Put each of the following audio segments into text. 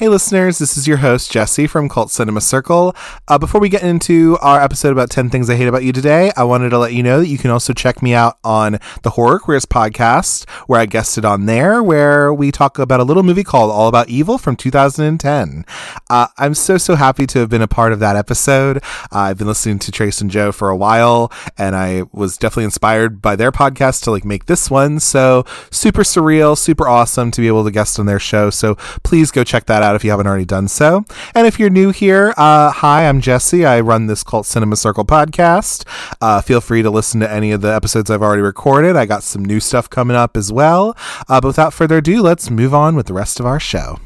Hey, listeners, this is your host, Jesse from Cult Cinema Circle. Uh, before we get into our episode about 10 Things I Hate About You today, I wanted to let you know that you can also check me out on the Horror Queers podcast, where I guested on there, where we talk about a little movie called All About Evil from 2010. Uh, I'm so, so happy to have been a part of that episode. Uh, I've been listening to Trace and Joe for a while, and I was definitely inspired by their podcast to like make this one. So super surreal, super awesome to be able to guest on their show. So please go check that out out if you haven't already done so. And if you're new here, uh, hi, I'm Jesse. I run this Cult Cinema Circle podcast. Uh, feel free to listen to any of the episodes I've already recorded. I got some new stuff coming up as well. Uh, but without further ado, let's move on with the rest of our show.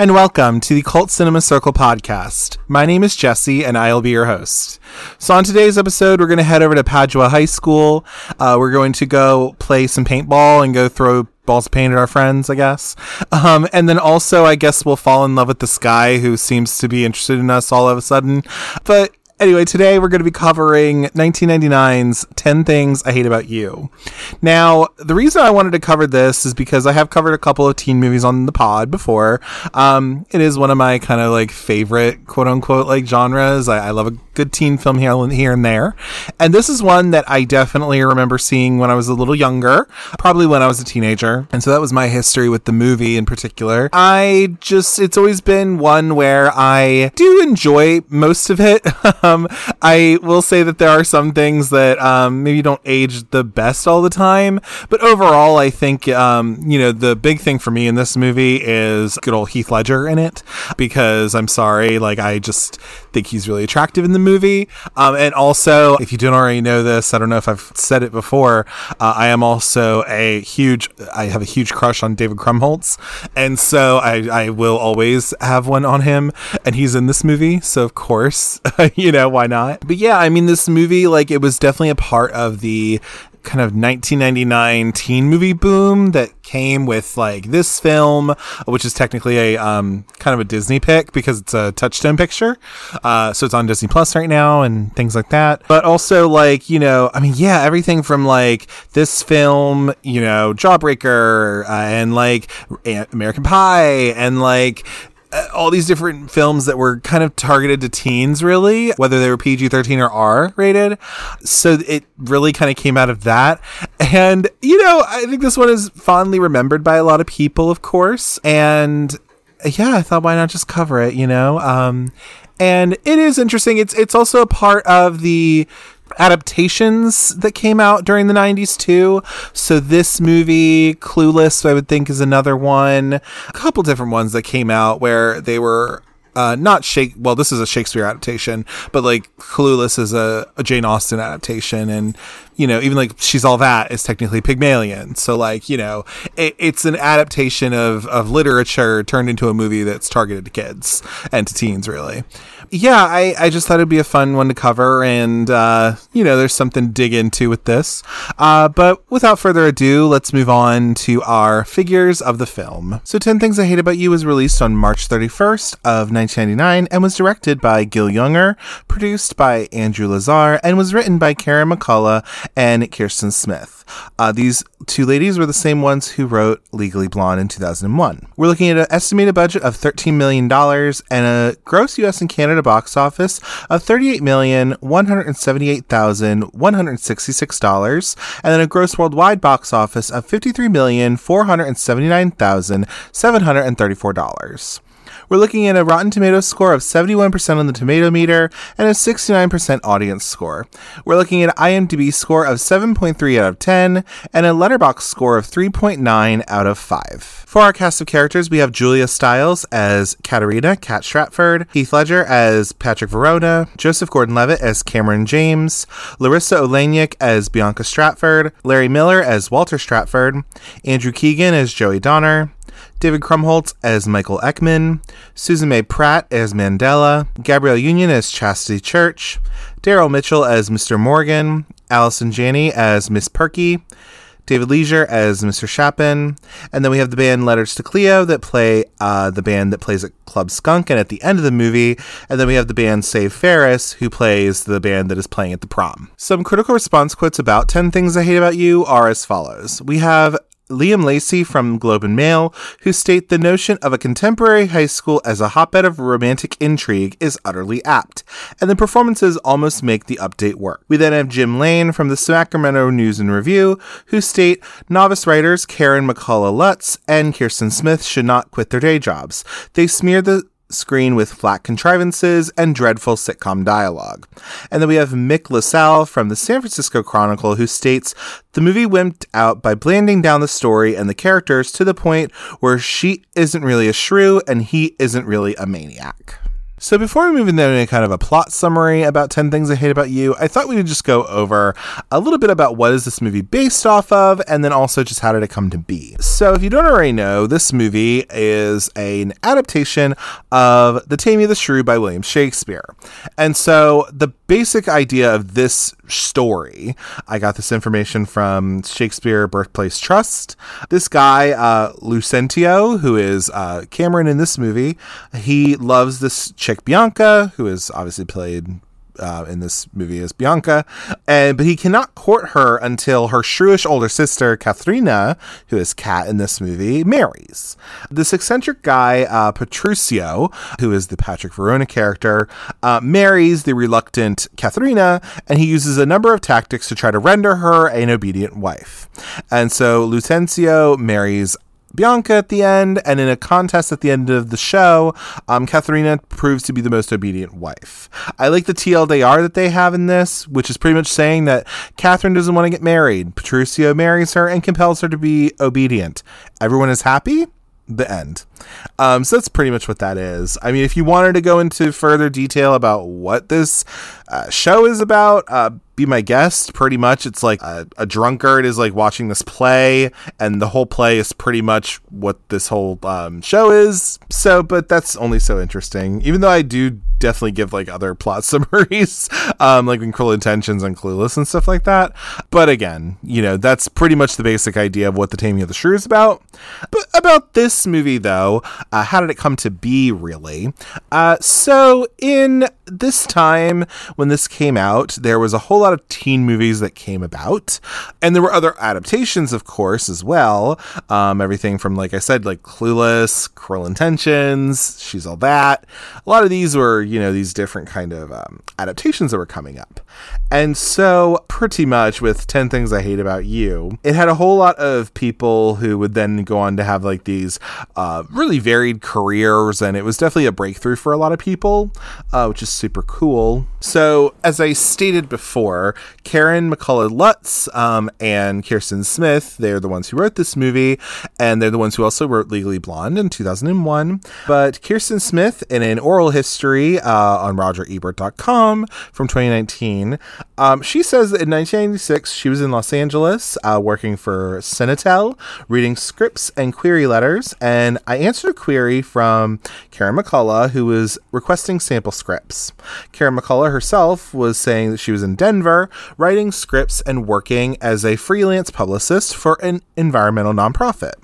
And welcome to the Cult Cinema Circle podcast. My name is Jesse, and I'll be your host. So, on today's episode, we're going to head over to Padua High School. Uh, we're going to go play some paintball and go throw balls of paint at our friends, I guess. Um, and then also, I guess we'll fall in love with this guy who seems to be interested in us all of a sudden. But Anyway, today we're going to be covering 1999's 10 Things I Hate About You. Now, the reason I wanted to cover this is because I have covered a couple of teen movies on the pod before. Um, it is one of my kind of like favorite quote unquote like genres. I, I love a good teen film here, here and there. And this is one that I definitely remember seeing when I was a little younger, probably when I was a teenager. And so that was my history with the movie in particular. I just, it's always been one where I do enjoy most of it. Um, I will say that there are some things that um, maybe don't age the best all the time, but overall, I think um, you know the big thing for me in this movie is good old Heath Ledger in it because I'm sorry, like I just think he's really attractive in the movie, um, and also if you don't already know this, I don't know if I've said it before, uh, I am also a huge, I have a huge crush on David Krumholtz, and so I, I will always have one on him, and he's in this movie, so of course, you know know, why not? But yeah, I mean, this movie, like, it was definitely a part of the kind of 1999 teen movie boom that came with like this film, which is technically a um, kind of a Disney pick because it's a touchstone picture. Uh, so it's on Disney Plus right now and things like that. But also like, you know, I mean, yeah, everything from like this film, you know, Jawbreaker uh, and like American Pie and like all these different films that were kind of targeted to teens, really, whether they were PG 13 or R rated. So it really kind of came out of that. And, you know, I think this one is fondly remembered by a lot of people, of course. And yeah, I thought, why not just cover it, you know? Um, and it is interesting. It's it's also a part of the adaptations that came out during the 90s too. So this movie, Clueless, I would think is another one. A couple different ones that came out where they were uh, not shake. Well, this is a Shakespeare adaptation, but like Clueless is a, a, Jane Austen adaptation, and you know, even like She's All That is technically Pygmalion. So like, you know, it, it's an adaptation of of literature turned into a movie that's targeted to kids and to teens, really yeah, I, I just thought it'd be a fun one to cover, and uh, you know, there's something to dig into with this. Uh, but without further ado, let's move on to our figures of the film. So, 10 Things I Hate About You was released on March 31st of 1999 and was directed by Gil Junger, produced by Andrew Lazar, and was written by Karen McCullah and Kirsten Smith. Uh, these two ladies were the same ones who wrote Legally Blonde in 2001. We're looking at an estimated budget of $13 million and a gross US and Canada box office of $38,178,166, and then a gross worldwide box office of $53,479,734. We're looking at a Rotten Tomatoes score of 71% on the Tomato Meter and a 69% audience score. We're looking at IMDb score of 7.3 out of 10 and a Letterboxd score of 3.9 out of 5. For our cast of characters, we have Julia Stiles as Katerina Kat Stratford, Heath Ledger as Patrick Verona, Joseph Gordon-Levitt as Cameron James, Larisa Oleynik as Bianca Stratford, Larry Miller as Walter Stratford, Andrew Keegan as Joey Donner, David Krumholtz as Michael Eckman, Susan May Pratt as Mandella, Gabrielle Union as Chastity Church, Daryl Mitchell as Mr. Morgan, Allison Janney as Miss Perky, David Leisure as Mr. Chapin, and then we have the band Letters to Cleo that play uh, the band that plays at Club Skunk and at the end of the movie, and then we have the band Save Ferris who plays the band that is playing at the prom. Some critical response quotes about 10 Things I Hate About You are as follows. We have Liam Lacey from Globe and Mail, who state the notion of a contemporary high school as a hotbed of romantic intrigue is utterly apt, and the performances almost make the update work. We then have Jim Lane from the Sacramento News and Review, who state novice writers Karen McCullah Lutz and Kirsten Smith should not quit their day jobs. They smear the screen with flat contrivances and dreadful sitcom dialogue. And then we have Mick LaSalle from the San Francisco Chronicle who states the movie wimped out by blanding down the story and the characters to the point where she isn't really a shrew and he isn't really a maniac. So before we move into any kind of a plot summary about 10 Things I Hate About You, I thought we would just go over a little bit about what is this movie based off of, and then also just how did it come to be. So if you don't already know, this movie is an adaptation of The Taming of the Shrew by William Shakespeare. And so the basic idea of this story, I got this information from Shakespeare Birthplace Trust. This guy, uh, Lucentio, who is uh, Cameron in this movie, he loves this chick Bianca, who is obviously played uh, in this movie as Bianca, and but he cannot court her until her shrewish older sister Katharina, who is Kat in this movie, marries. This eccentric guy uh, Petruchio, who is the Patrick Verona character, uh, marries the reluctant Katharina, and he uses a number of tactics to try to render her an obedient wife. And so Lucentio marries Bianca at the end, and in a contest at the end of the show, um, Katharina proves to be the most obedient wife. I like the TLDR that they have in this, which is pretty much saying that Catherine doesn't want to get married. Petruchio marries her and compels her to be obedient. Everyone is happy. The end. Um, so that's pretty much what that is. I mean, if you wanted to go into further detail about what this uh, show is about, uh, be my guest. Pretty much, it's like a, a, drunkard is like watching this play, and the whole play is pretty much what this whole um, show is. So, but that's only so interesting. Even though I do definitely give like other plot summaries, um, like in Cruel Intentions and Clueless and stuff like that. But again, you know, that's pretty much the basic idea of what The Taming of the Shrew is about. But about this movie, though, uh, how did it come to be, really? Uh, so, in this time when this came out, there was a whole lot of teen movies that came about, and there were other adaptations, of course, as well. Um, everything from, like I said, like Clueless, Cruel Intentions, She's All That. A lot of these were you know these different kind of um, adaptations that were coming up and so pretty much with 10 things i hate about you it had a whole lot of people who would then go on to have like these uh, really varied careers and it was definitely a breakthrough for a lot of people uh, which is super cool so as i stated before karen mccullah lutz um, and kirsten smith they're the ones who wrote this movie and they're the ones who also wrote legally blonde in 2001 but kirsten smith in an oral history uh, on RogerEbert.com from 2019. Um, she says that in 1996, she was in Los Angeles uh, working for Cinetel, reading scripts and query letters. And I answered a query from Karen McCullah, who was requesting sample scripts. Karen McCullah herself was saying that she was in Denver writing scripts and working as a freelance publicist for an environmental nonprofit.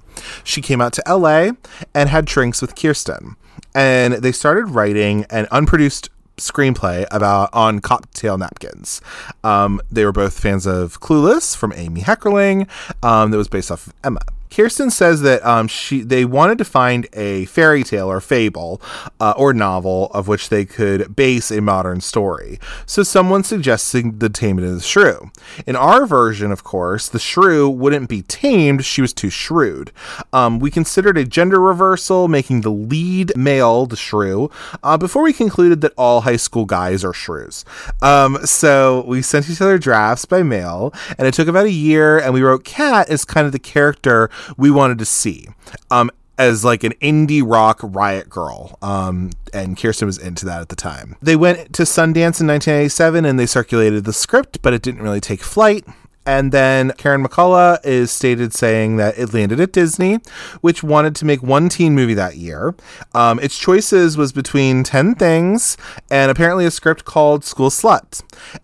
She came out to LA and had drinks with Kirsten and they started writing an unproduced screenplay about on cocktail napkins. Um, they were both fans of Clueless from Amy Heckerling. Um, that was based off of Emma. Kirsten says that um, she they wanted to find a fairy tale or fable uh, or novel of which they could base a modern story. So someone suggested the Taming of the Shrew. In our version, of course, the shrew wouldn't be tamed; she was too shrewd. Um, we considered a gender reversal, making the lead male the shrew, uh, before we concluded that all high school guys are shrews. Um, so we sent each other drafts by mail, and it took about a year, and we wrote cat as kind of the character we wanted to see. Um, as like an indie rock riot girl. Um, and Kirsten was into that at the time. They went to Sundance in 1987 and they circulated the script, but it didn't really take flight. And then Karen McCullah is stated saying that it landed at Disney, which wanted to make one teen movie that year. Um, its choices was between 10 Things and apparently a script called School Slut.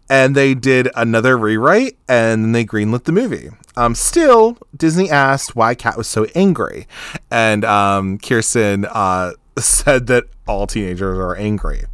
And they did another rewrite and then they greenlit the movie. Um, still, Disney asked why Kat was so angry. And um, Kirsten uh, said that all teenagers are angry.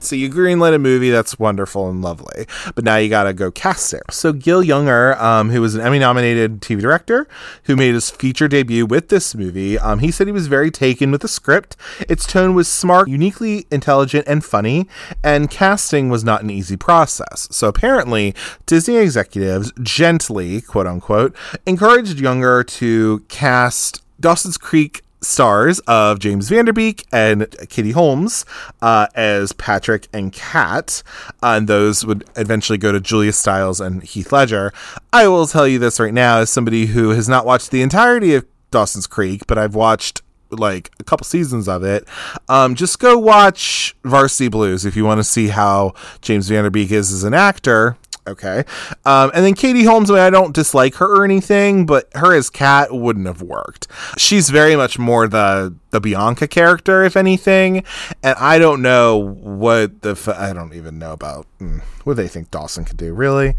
So you greenlit a movie that's wonderful and lovely, but now you gotta go cast it. So Gil Junger, um, who was an Emmy-nominated TV director, who made his feature debut with this movie, um, he said he was very taken with the script. Its tone was smart, uniquely intelligent, and funny, and casting was not an easy process. So apparently, Disney executives gently, quote unquote, encouraged Junger to cast Dawson's Creek stars of James Van Der Beek and Katie Holmes uh, as Patrick and Kat, uh, and those would eventually go to Julia Stiles and Heath Ledger. I will tell you this right now, as somebody who has not watched the entirety of Dawson's Creek, but I've watched like a couple seasons of it. Um, just go watch Varsity Blues if you want to see how James Van Der Beek is as an actor okay. Um, and then Katie Holmes, I, mean, I don't dislike her or anything, but her as Cat wouldn't have worked. She's very much more the the Bianca character, if anything. And I don't know what the f- I don't even know about mm, what they think Dawson could do, really.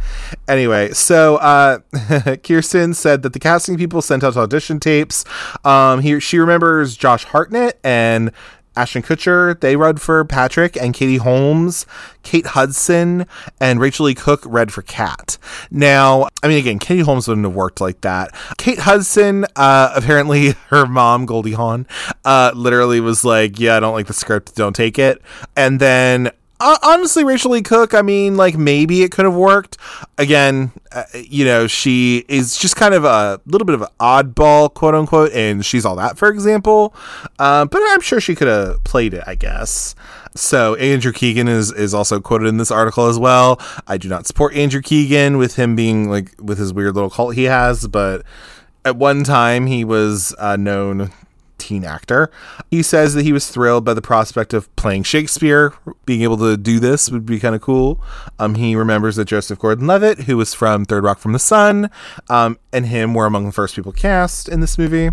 Anyway, so uh, Kirsten said that the casting people sent out audition tapes. Um, he she remembers Josh Hartnett and Ashton Kutcher, they read for Patrick, and Katie Holmes, Kate Hudson, and Rachael Leigh Cook read for Kat. Now, I mean, again, Katie Holmes wouldn't have worked like that. Kate Hudson, uh, apparently her mom, Goldie Hawn, uh, literally was like, Yeah, I don't like the script, don't take it. And then uh, honestly, Rachael Leigh Cook, I mean, like maybe it could have worked. Again, uh, you know, she is just kind of a little bit of an oddball, quote unquote, and she's all that, for example. Uh, but I'm sure she could have played it, I guess. So Andrew Keegan is is also quoted in this article as well. I do not support Andrew Keegan with him being like with his weird little cult he has, but at one time he was uh, known teen actor. He says that he was thrilled by the prospect of playing Shakespeare. Being able to do this would be kind of cool. Um, he remembers that Joseph Gordon-Levitt, who was from Third Rock from the Sun, um, and him were among the first people cast in this movie.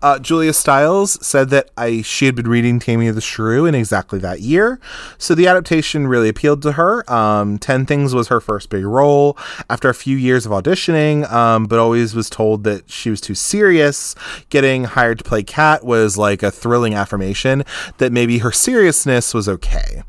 Uh, Julia Stiles said that I she had been reading Taming of the Shrew in exactly that year, so the adaptation really appealed to her. Um, Ten Things was her first big role after a few years of auditioning, um, but always was told that she was too serious. Getting hired to play Kat was like a thrilling affirmation that maybe her seriousness was okay.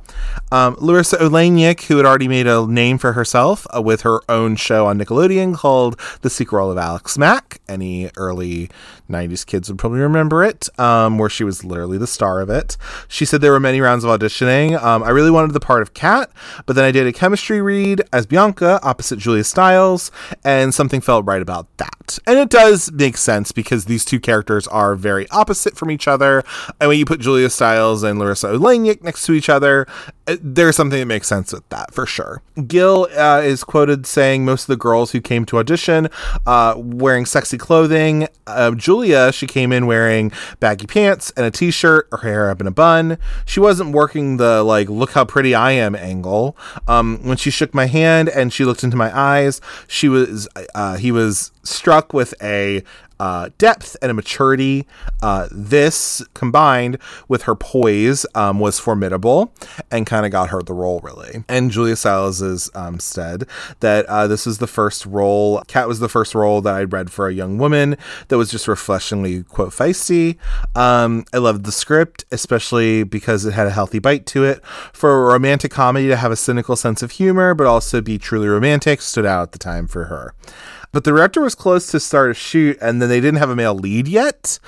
Um, Larisa Oleynik, who had already made a name for herself uh, with her own show on Nickelodeon called The Secret World of Alex Mack. Any early 90s kids would probably remember it, um, where she was literally the star of it. She said there were many rounds of auditioning. Um, I really wanted the part of Kat, but then I did a chemistry read as Bianca opposite Julia Stiles, and something felt right about that. And it does make sense because these two characters are very opposite from each other. And when you put Julia Stiles and Larisa Oleynik next to each other, there's something that makes sense with that for sure. Gil uh, is quoted saying most of the girls who came to audition uh, wearing sexy clothing. Uh, Julia, she came in wearing baggy pants and a t-shirt, her hair up in a bun. She wasn't working the like look how pretty I am angle. Um, when she shook my hand and she looked into my eyes, she was uh, he was struck with a uh, depth and a maturity. Uh, this combined with her poise um, was formidable and kind of got her the role really. And Julia Stiles um, said that uh, this is the first role. Cat was the first role that I'd read for a young woman that was just refreshingly quote feisty. Um, I loved the script, especially because it had a healthy bite to it. For a romantic comedy to have a cynical sense of humor, but also be truly romantic, stood out at the time for her. But the director was close to start a shoot, and then they didn't have a male lead yet.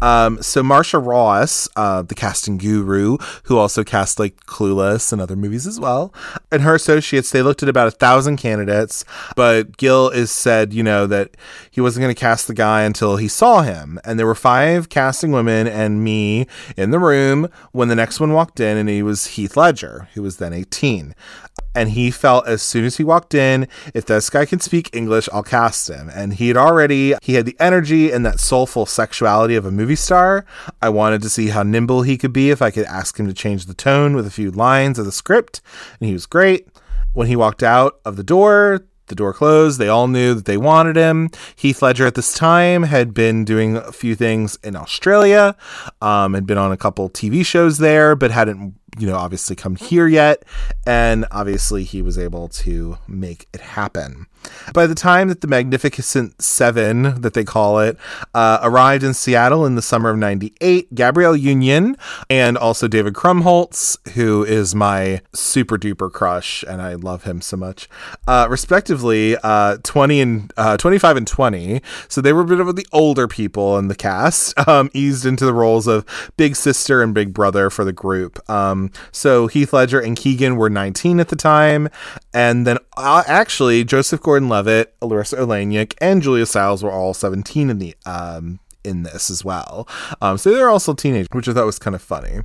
Um, so Marcia Ross, uh, the casting guru, who also cast like Clueless and other movies as well, and her associates, they looked at about a thousand candidates. But Gil is said, you know, that he wasn't going to cast the guy until he saw him, and there were five casting women and me in the room when the next one walked in, and he was Heath Ledger, who was then eighteen and he felt as soon as he walked in, if this guy can speak English, I'll cast him. And he had already he had the energy and that soulful sexuality of a movie star. I wanted to see how nimble he could be if I could ask him to change the tone with a few lines of the script, and he was great. When he walked out of the door, the door closed. They all knew that they wanted him. Heath Ledger at this time had been doing a few things in Australia, um, had been on a couple TV shows there, but hadn't you know, obviously come here yet. And obviously, he was able to make it happen. By the time that the Magnificent Seven, that they call it, uh, arrived in Seattle in the summer of 98, Gabrielle Union and also David Krumholtz, who is my super duper crush, and I love him so much, uh, respectively, uh, 20 and uh, 25 and 20. So they were a bit of the older people in the cast, um, eased into the roles of big sister and big brother for the group. Um, so Heath Ledger and Keegan were 19 at the time, and then uh, actually Joseph Gordon-Levitt, Larisa Oleynik, and Julia Stiles were all 17 in the um, in this as well. Um, so they're also teenagers, which I thought was kind of funny.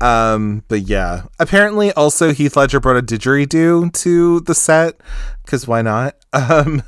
Um, but yeah, apparently also Heath Ledger brought a didgeridoo to the set because why not? Um,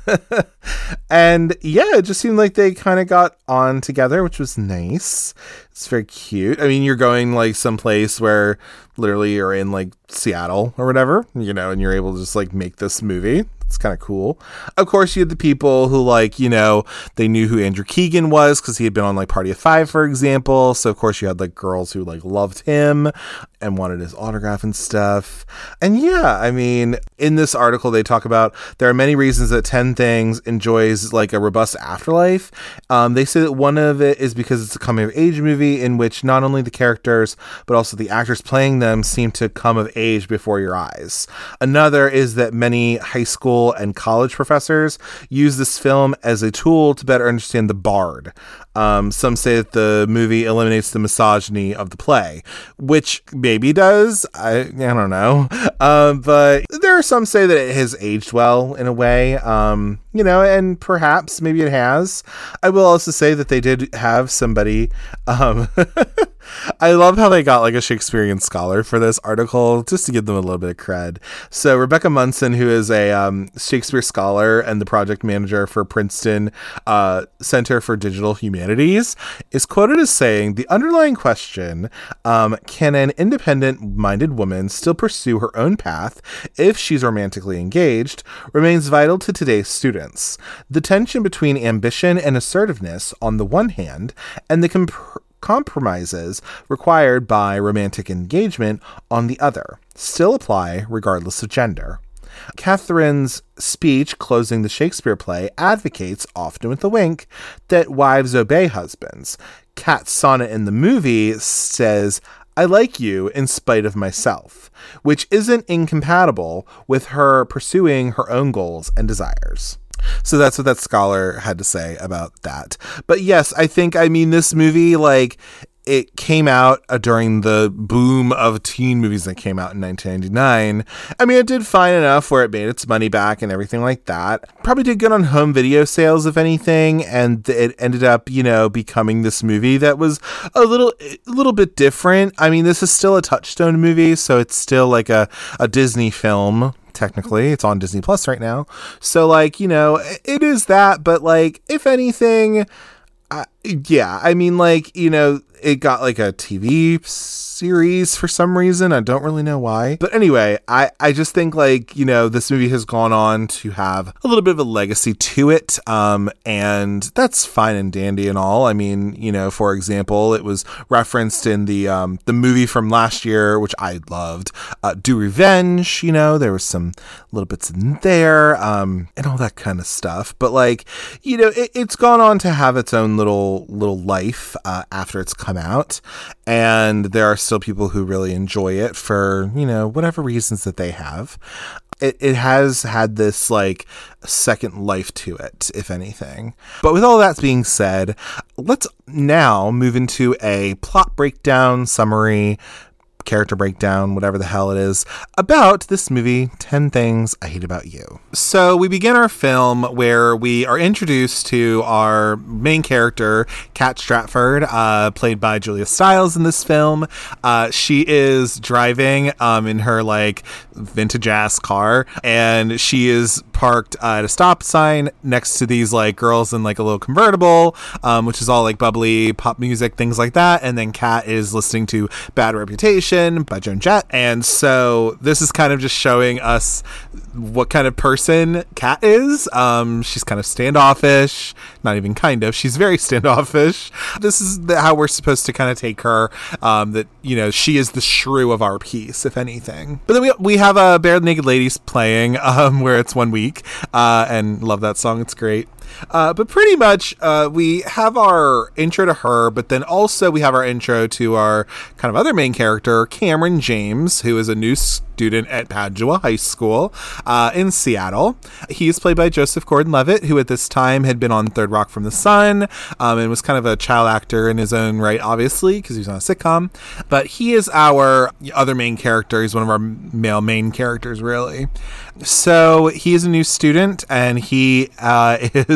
and yeah, it just seemed like they kind of got on together, which was nice. It's very cute. I mean, you're going like someplace where literally you're in like Seattle or whatever, you know, and you're able to just like make this movie. It's kind of cool. Of course, you had the people who, like, you know, they knew who Andrew Keegan was because he had been on, like, Party of Five, for example. So, of course, you had, like, girls who, like, loved him and wanted his autograph and stuff. And yeah, I mean, in this article, they talk about there are many reasons that 10 Things enjoys, like, a robust afterlife. Um, they say that one of it is because it's a coming of age movie in which not only the characters, but also the actors playing them seem to come of age before your eyes. Another is that many high school and college professors use this film as a tool to better understand the bard. Um, some say that the movie eliminates the misogyny of the play, which maybe does. I, I don't know. Uh, but there are some say that it has aged well in a way, um, you know, and perhaps maybe it has. I will also say that they did have somebody. Um, I love how they got like a Shakespearean scholar for this article just to give them a little bit of cred. So Rebecca Munson, who is a um, Shakespeare scholar and the project manager for Princeton uh, Center for Digital Humanities, is quoted as saying, "The underlying question: um, Can an independent-minded woman still pursue her own path if she's romantically engaged? Remains vital to today's students. The tension between ambition and assertiveness on the one hand, and the comp- compromises required by romantic engagement on the other still apply regardless of gender. Catherine's speech closing the Shakespeare play advocates, often with a wink, that wives obey husbands. Kat's sonnet in the movie says, I like you in spite of myself, which isn't incompatible with her pursuing her own goals and desires. So that's what that scholar had to say about that. But yes, I think, I mean, this movie, like, it came out uh, during the boom of teen movies that came out in 1999. I mean, it did fine enough where it made its money back and everything like that. Probably did good on home video sales, if anything, and it ended up, you know, becoming this movie that was a little, a little bit different. I mean, this is still a Touchstone movie, so it's still like a, a Disney film technically. It's on Disney Plus right now. So, like, you know, it is that, but, like, if anything, yeah, I mean, like, you know, it got like a TV series for some reason. I don't really know why. But anyway, I, I just think like, you know, this movie has gone on to have a little bit of a legacy to it. Um, and that's fine and dandy and all. I mean, you know, for example, it was referenced in the um, the movie from last year, which I loved, uh, Do Revenge, you know, there was some little bits in there, um, and all that kind of stuff. But like, you know, it, has gone on to have its own little little life uh, after it's come out, and there are still people who really enjoy it for you know whatever reasons that they have. It, it has had this like second life to it, if anything. But with all that being said, let's now move into a plot breakdown summary character breakdown, whatever the hell it is, about this movie, 10 Things I Hate About You. So we begin our film where we are introduced to our main character, Kat Stratford, uh, played by Julia Stiles in this film. Uh, she is driving um, in her like vintage ass car and she is parked uh, at a stop sign next to these like girls in like a little convertible, um, which is all like bubbly pop music, things like that. And then Kat is listening to Bad Reputation by Joan Jett. And so this is kind of just showing us what kind of person Kat is. Um, she's kind of standoffish, not even kind of. She's very standoffish. This is the, how we're supposed to kind of take her. Um, that you know she is the shrew of our piece, if anything. But then we we have a uh, Barenaked Ladies playing, um, where it's one week, uh, and love that song. It's great. Uh, but pretty much, uh, we have our intro to her, but then also we have our intro to our kind of other main character, Cameron James, who is a new student at Padua High School uh, in Seattle. He's played by Joseph Gordon Levitt, who at this time had been on Third Rock from the Sun um, and was kind of a child actor in his own right, obviously, because he was on a sitcom. But he is our other main character. He's one of our male main characters, really. So he is a new student, and he uh,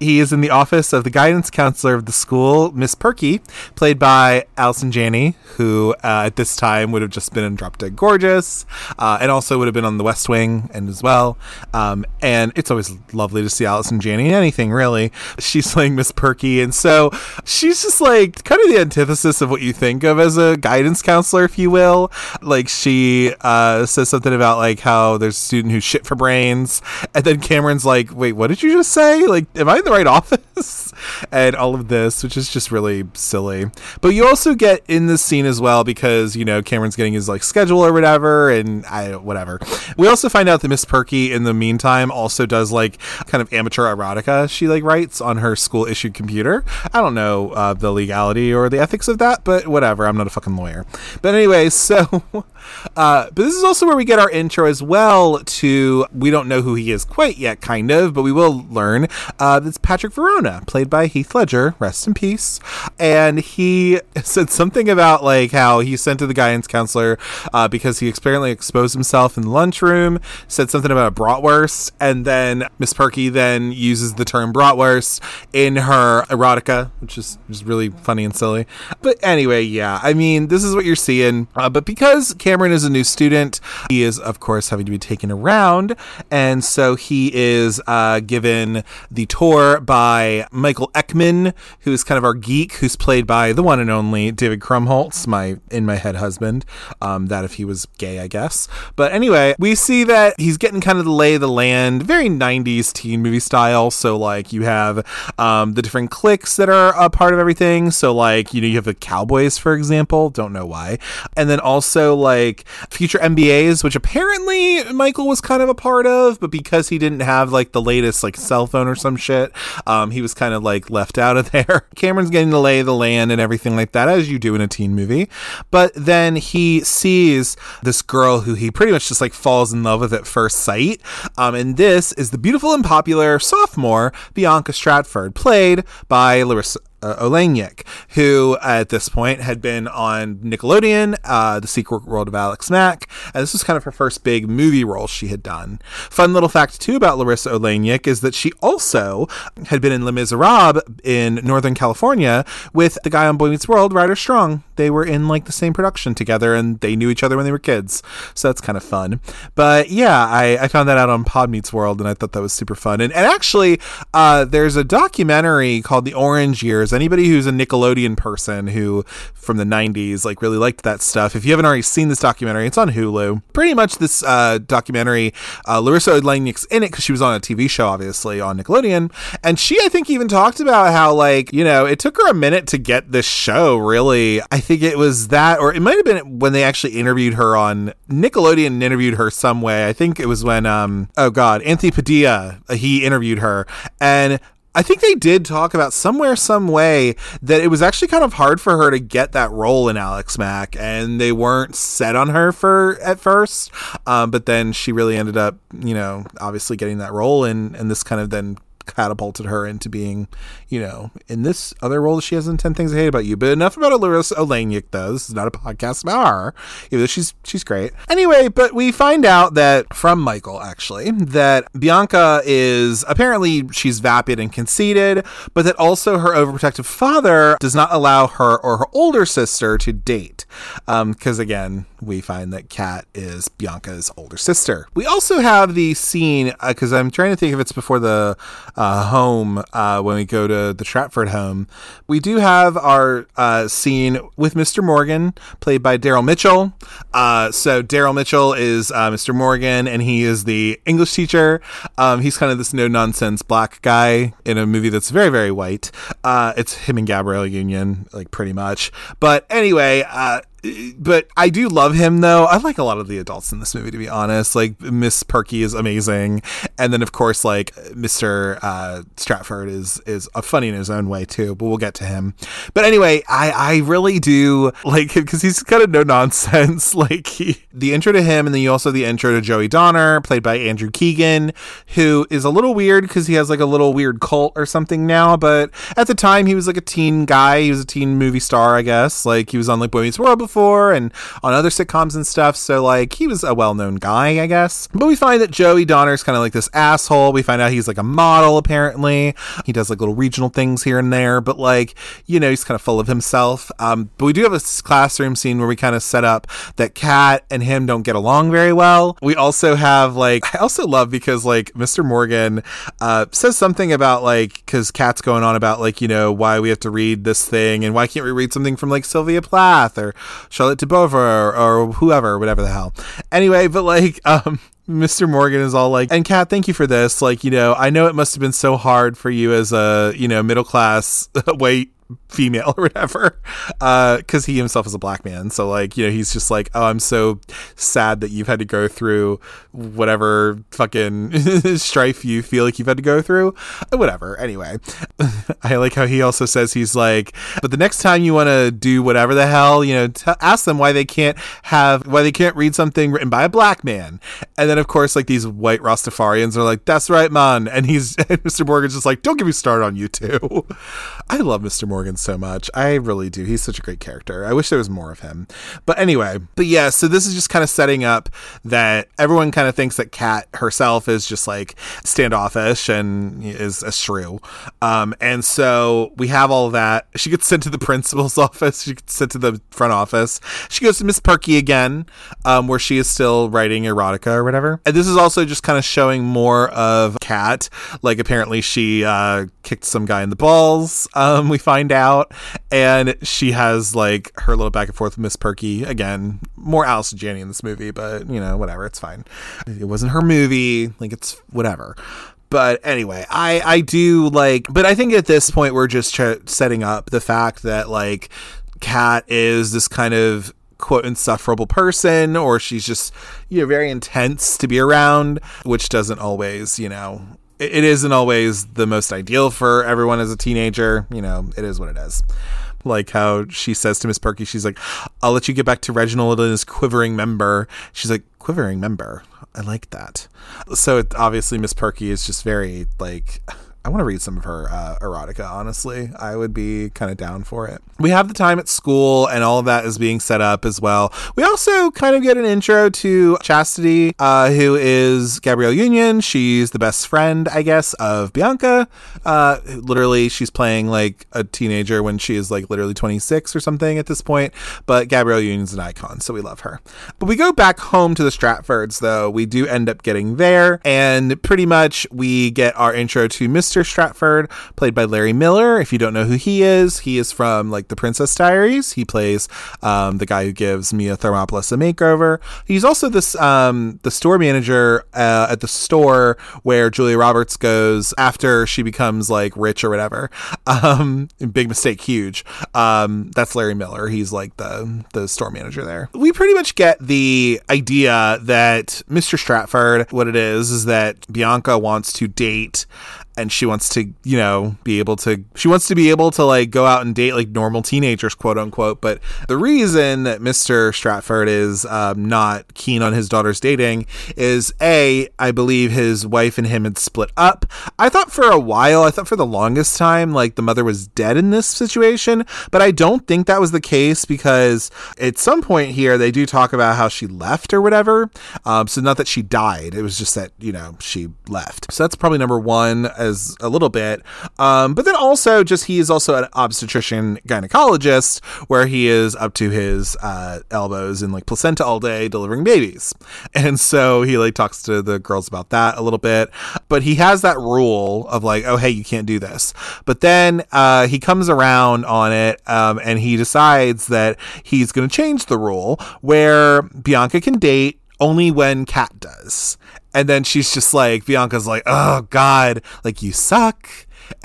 he is in the office of the guidance counselor of the school, Miss Perky, played by Allison Janney, who uh, at this time would have just been in Drop Dead Gorgeous, uh, and also would have been on The West Wing and as well. Um, and it's always lovely to see Allison Janney in anything really. She's playing Miss Perky, and so she's just like kind of the antithesis of what you think of as a guidance counselor, if you will. Like she uh, says something about like how there's a student who shit for brains. And then Cameron's like, wait, what did you just say? Like, am I in the right office? and all of this, which is just really silly. But you also get in this scene as well because, you know, Cameron's getting his like schedule or whatever and I whatever. We also find out that Miss Perky in the meantime also does like kind of amateur erotica she like writes on her school issued computer. I don't know uh, the legality or the ethics of that, but whatever. I'm not a fucking lawyer. But anyway, so uh, but this is also where we get our intro as well to we don't know who he is quite yet, kind of, but we will learn. Uh, it's Patrick Verona, played by Heath Ledger, rest in peace. And he said something about like how he sent to the guidance counselor uh, because he apparently exposed himself in the lunchroom. Said something about a bratwurst, and then Miss Perky then uses the term bratwurst in her erotica, which is just really funny and silly. But anyway, yeah, I mean, this is what you're seeing. Uh, but because Cameron is a new student, he is of course having to be taken around, and so he is uh, given the tour by Michael Eckman, who is kind of our geek, who's played by the one and only David Krumholtz, my in my head husband. Um, that if he was gay, I guess. But anyway, we see that he's getting kind of the lay of the land, very 90s teen movie style. So like you have um, the different cliques that are a part of everything. So like you know you have the Cowboys, for example. Don't know why, and then also like future MBAs, which apparently Michael was kind of a part of, but because he didn't have like the latest like cell phone or some shit, um, he was kind of like left out of there. Cameron's getting to lay the land and everything like that, as you do in a teen movie. But then he sees this girl who he pretty much just like falls in love with at first sight. Um, and this is the beautiful and popular sophomore Bianca Stratford, played by Larisa uh, who at this point had been on Nickelodeon, uh, The Secret World of Alex Mack, and this was kind of her first big movie role she had done. Fun little fact too about Larisa Oleynik is that she also had been in Les Miserables in Northern California with the guy on Boy Meets World, Ryder Strong. They were in like the same production together, and they knew each other when they were kids, so that's kind of fun. But yeah, I, I found that out on Pod Meets World, and I thought that was super fun. And, and actually, uh, there's a documentary called The Orange Years Anybody who's a Nickelodeon person who from the 90s like really liked that stuff. If you haven't already seen this documentary, it's on Hulu. Pretty much this uh, documentary, uh, Larisa Oleynik's in it because she was on a TV show, obviously on Nickelodeon, and she I think even talked about how like you know it took her a minute to get this show. Really, I think it was that, or it might have been when they actually interviewed her on Nickelodeon. Interviewed her some way. I think it was when um oh god Anthony Padilla he interviewed her and I think they did talk about somewhere, some way that it was actually kind of hard for her to get that role in Alex Mack, and they weren't set on her for at first. Um, but then she really ended up, you know, obviously getting that role, and and this kind of then catapulted her into being, you know, in this other role that she has in 10 Things I Hate About You. But enough about Larisa Oleynik, though. This is not a podcast about her, even though she's, she's great. Anyway, but we find out that from Michael, actually, that Bianca is apparently she's vapid and conceited, but that also her overprotective father does not allow her or her older sister to date. Because um, again, we find that Kat is Bianca's older sister. We also have the scene because uh, I'm trying to think if it's before the uh, home uh, when we go to the Stratford home. We do have our uh, scene with Mr. Morgan, played by Daryl Mitchell. Uh, so Daryl Mitchell is uh, Mr. Morgan, and he is the English teacher. Um, he's kind of this no nonsense black guy in a movie that's very very white. it's him and Gabrielle Union, like pretty much. But anyway, but I do love him though. I like a lot of the adults in this movie, to be honest. Like Miss Perky is amazing, and then of course like Mister uh, Stratford is is a funny in his own way too. But we'll get to him. But anyway, I I really do like him because he's kind of no nonsense. like he, the intro to him, and then you also the intro to Joey Donner, played by Andrew Keegan, who is a little weird because he has like a little weird cult or something now. But at the time, he was like a teen guy. He was a teen movie star, I guess. Like he was on like Boy Meets World before and on other sitcoms and stuff. So like he was a well-known guy, I guess. But we find that Joey Donner's kind of like this asshole. We find out he's like a model apparently. He does like little regional things here and there, but like, you know, he's kind of full of himself. Um, but we do have a classroom scene where we kind of set up that Kat and him don't get along very well. We also have like I also love because like Mr. Morgan uh, says something about like because Kat's going on about like, you know, why we have to read this thing and why can't we read something from like Sylvia Plath or Charlotte DeBover or, or whoever, whatever the hell. Anyway, but like, um, Mr. Morgan is all like, and Kat, thank you for this. Like, you know, I know it must have been so hard for you as a, you know, middle class white female or whatever because uh, he himself is a black man. So like you know he's just like oh i'm so sad that you've had to go through whatever fucking strife you feel like you've had to go through. Whatever. Anyway i like how he also says he's like but the next time you want to do whatever the hell you know t- ask them why they can't have why they can't read something written by a black man. And then of course like these white rastafarians are like that's right man. And he's and mr morgan's just like don't get me started on you too i love mr morgan Morgan so much. I really do. He's such a great character. I wish there was more of him. But anyway, but yeah, so this is just kind of setting up that everyone kind of thinks that Kat herself is just like standoffish and is a shrew. Um, and so we have all that. She gets sent to the principal's office. She gets sent to the front office. She goes to Miss Perky again, um, where she is still writing erotica or whatever. And this is also just kind of showing more of Kat. Like apparently she uh, kicked some guy in the balls. Um, we find find out, and she has like her little back and forth with Miss Perky again. More Allison Janney in this movie, but you know, whatever, it's fine. It wasn't her movie, like it's whatever. But anyway, I I do like, but I think at this point we're just setting up the fact that like Kat is this kind of quote insufferable person or she's just you know very intense to be around which doesn't always you know it isn't always the most ideal for everyone as a teenager. You know, it is what it is. Like how she says to Miss Perky, she's like, I'll let you get back to Reginald and his quivering member. She's like, quivering member. I like that. So it, obviously, Miss Perky is just very like I want to read some of her uh, erotica, honestly. I would be kind of down for it. We have the time at school, and all of that is being set up as well. We also kind of get an intro to Chastity, uh, who is Gabrielle Union. She's the best friend, I guess, of Bianca. Uh, literally, she's playing like a teenager when she is like literally 26 or something at this point. But Gabrielle Union's an icon, so we love her. But we go back home to the Stratfords, though. We do end up getting there, and pretty much we get our intro to Mr. Mr. Stratford, played by Larry Miller. If you don't know who he is, he is from like The Princess Diaries. He plays um, the guy who gives Mia Thermopolis a makeover. He's also this um, the store manager uh, at the store where Julia Roberts goes after she becomes like rich or whatever. Um, big mistake, huge. Um, that's Larry Miller. He's like the the store manager there. We pretty much get the idea that Mr. Stratford, what it is, is that Bianca wants to date and she wants to, you know, be able to, she wants to be able to like go out and date like normal teenagers, quote unquote. But the reason that Mr. Stratford is um, not keen on his daughter's dating is A, I believe his wife and him had split up. I thought for a while, I thought for the longest time, like the mother was dead in this situation, but I don't think that was the case because at some point here, they do talk about how she left or whatever. Um, so not that she died, it was just that, you know, she left. So that's probably number one a little bit. Um, but then also just he is also an obstetrician gynecologist where he is up to his uh, elbows in like placenta all day delivering babies. And so he like talks to the girls about that a little bit. But he has that rule of like, oh, hey, you can't do this. But then uh, he comes around on it um, and he decides that he's going to change the rule where Bianca can date only when Kat does. And then she's just like, Bianca's like, oh God, like you suck.